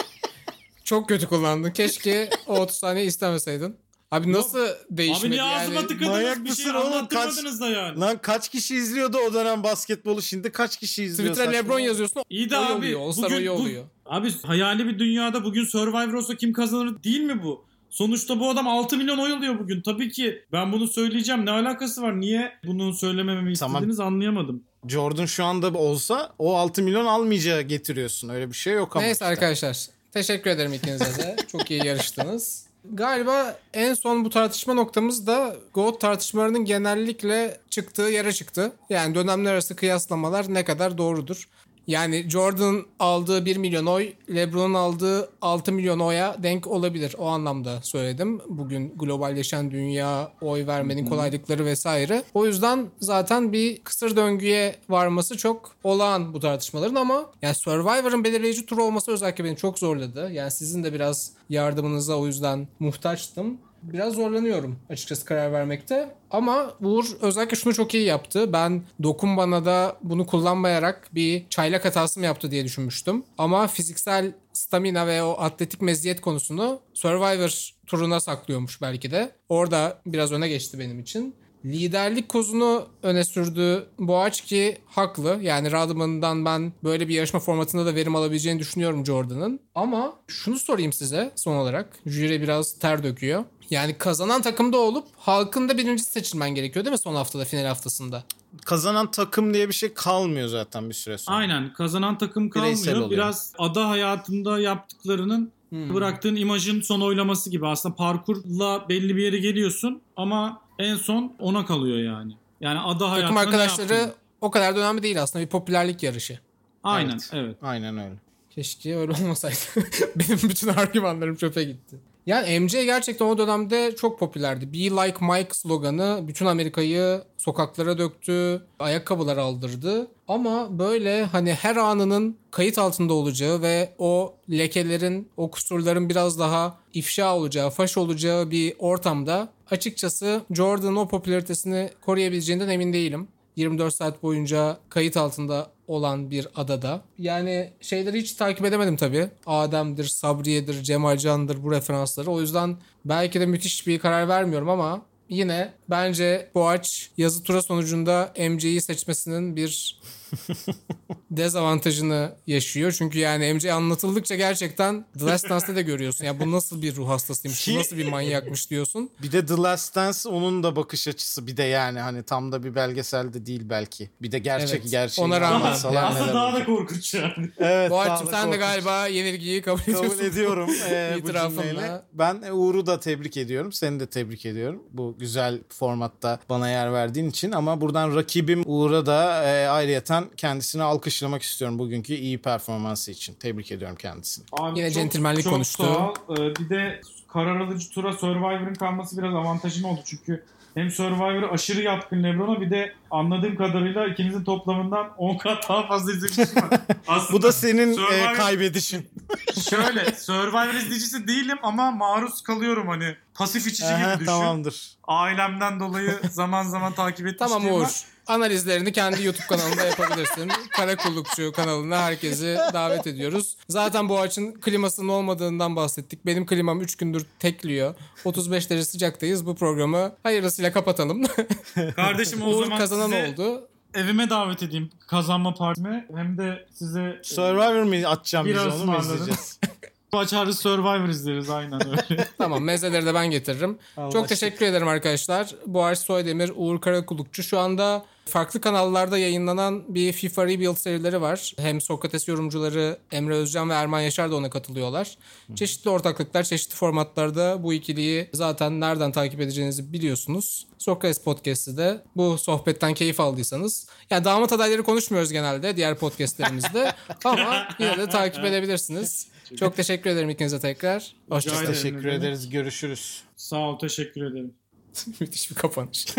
çok kötü kullandın. Keşke o 30 saniye istemeseydin. Abi nasıl değişmedi Abi niye ağzıma yani? tıkadınız manyak bir şey mısın oğlum? anlattırmadınız da yani. Lan kaç kişi izliyordu o dönem basketbolu şimdi kaç kişi izliyor? Twitter'a saçma? LeBron yazıyorsun. İyi de oy abi oluyor. All-Star bugün, oyu bu- oluyor. abi hayali bir dünyada bugün Survivor olsa kim kazanır değil mi bu? Sonuçta bu adam 6 milyon oy alıyor bugün. Tabii ki ben bunu söyleyeceğim. Ne alakası var? Niye bunu söylemememi Tamam. istediniz anlayamadım. Jordan şu anda olsa o 6 milyon almayacağı getiriyorsun. Öyle bir şey yok ama. Neyse işte. arkadaşlar. Teşekkür ederim ikinize de. Çok iyi yarıştınız. Galiba en son bu tartışma noktamız da GOAT tartışmalarının genellikle çıktığı yere çıktı. Yani dönemler arası kıyaslamalar ne kadar doğrudur. Yani Jordan aldığı 1 milyon oy, LeBron'un aldığı 6 milyon oya denk olabilir. O anlamda söyledim. Bugün globalleşen dünya, oy vermenin kolaylıkları vesaire. O yüzden zaten bir kısır döngüye varması çok olağan bu tartışmaların ama yani Survivor'ın belirleyici turu olması özellikle beni çok zorladı. Yani sizin de biraz yardımınıza o yüzden muhtaçtım. Biraz zorlanıyorum açıkçası karar vermekte. Ama Uğur özellikle şunu çok iyi yaptı. Ben dokun bana da bunu kullanmayarak bir çaylak hatası mı yaptı diye düşünmüştüm. Ama fiziksel stamina ve o atletik meziyet konusunu Survivor turuna saklıyormuş belki de. Orada biraz öne geçti benim için. Liderlik kozunu öne sürdü Boğaç ki haklı. Yani Radman'dan ben böyle bir yarışma formatında da verim alabileceğini düşünüyorum Jordan'ın. Ama şunu sorayım size son olarak. Jüri biraz ter döküyor. Yani kazanan takımda olup halkın da birincisi seçilmen gerekiyor değil mi son haftada final haftasında? Kazanan takım diye bir şey kalmıyor zaten bir süre sonra. Aynen kazanan takım Bireysel kalmıyor. oluyor. Biraz ada hayatında yaptıklarının bıraktığın imajın son oylaması gibi. Aslında parkurla belli bir yere geliyorsun ama en son ona kalıyor yani. Yani ada hayatında Takım arkadaşları o kadar da önemli değil aslında bir popülerlik yarışı. Aynen Evet. evet. Aynen öyle. Keşke öyle olmasaydı. Benim bütün argümanlarım çöpe gitti. Yani MJ gerçekten o dönemde çok popülerdi. Be Like Mike sloganı bütün Amerika'yı sokaklara döktü, ayakkabılar aldırdı. Ama böyle hani her anının kayıt altında olacağı ve o lekelerin, o kusurların biraz daha ifşa olacağı, faş olacağı bir ortamda açıkçası Jordan'ın o popülaritesini koruyabileceğinden emin değilim. 24 saat boyunca kayıt altında olan bir adada. Yani şeyleri hiç takip edemedim tabii. Adem'dir, Sabriye'dir, Cemalcan'dır bu referansları. O yüzden belki de müthiş bir karar vermiyorum ama yine bence Boğaç yazı tura sonucunda MC'yi seçmesinin bir dezavantajını yaşıyor. Çünkü yani MC anlatıldıkça gerçekten The Last Dance'te de görüyorsun. Ya bu nasıl bir ruh hastasıymış, bu nasıl bir manyakmış diyorsun. Bir de The Last Dance onun da bakış açısı bir de yani hani tam da bir belgesel de değil belki. Bir de gerçek Evet, gerçeği ona rağmen yani. Aslında daha da korkunç yani. Evet, da sen de galiba yenilgiyi kabul ediyorsun. Kabul ediyorum e, bu İtirafınla. cümleyle. Ben Uğur'u da tebrik ediyorum. Seni de tebrik ediyorum. Bu güzel formatta bana yer verdiğin için. Ama buradan rakibim Uğur'a da e, ayrıyeten kendisini alkışlamak istiyorum bugünkü iyi performansı için. Tebrik ediyorum kendisini. Abi Yine çok- centilmenlik çok konuştu. sağ ol. Ee, bir de karar alıcı tura Survivor'ın kalması biraz avantajın oldu çünkü hem Survivor'ı aşırı yatkın Lebron'a bir de anladığım kadarıyla ikinizin toplamından 10 kat daha fazla izlemişim var. Bu da senin e, Survivor- kaybedişin. Şöyle Survivor izleyicisi değilim ama maruz kalıyorum hani pasif içici gibi düşün. tamamdır. Ailemden dolayı zaman zaman takip etmişliğim Tamam var. Analizlerini kendi YouTube kanalında yapabilirsin. Karakullukçu kanalına herkesi davet ediyoruz. Zaten bu ağaçın klimasının olmadığından bahsettik. Benim klimam 3 gündür tekliyor. 35 derece sıcaktayız. Bu programı hayırlısıyla kapatalım. Kardeşim o zaman kazanan size oldu. evime davet edeyim kazanma partime hem de size Survivor mi atacağım biz Biraz onu mu izleyeceğiz? Açarız Survivor izleriz aynen öyle. Tamam mezeleri de ben getiririm. Çok teşekkür ederim arkadaşlar. Boğaç Soydemir, Uğur Karakulukçu. Şu anda farklı kanallarda yayınlanan bir FIFA Rebuild serileri var. Hem Sokrates yorumcuları Emre Özcan ve Erman Yaşar da ona katılıyorlar. Çeşitli ortaklıklar, çeşitli formatlarda bu ikiliyi zaten nereden takip edeceğinizi biliyorsunuz. Sokrates Podcast'ı de bu sohbetten keyif aldıysanız. Yani damat adayları konuşmuyoruz genelde diğer podcastlerimizde. ama yine de takip edebilirsiniz. Çok teşekkür ederim ikinize tekrar. Hoşçakalın. Teşekkür ederiz. Görüşürüz. Sağ ol. Teşekkür ederim. Müthiş bir kapanış.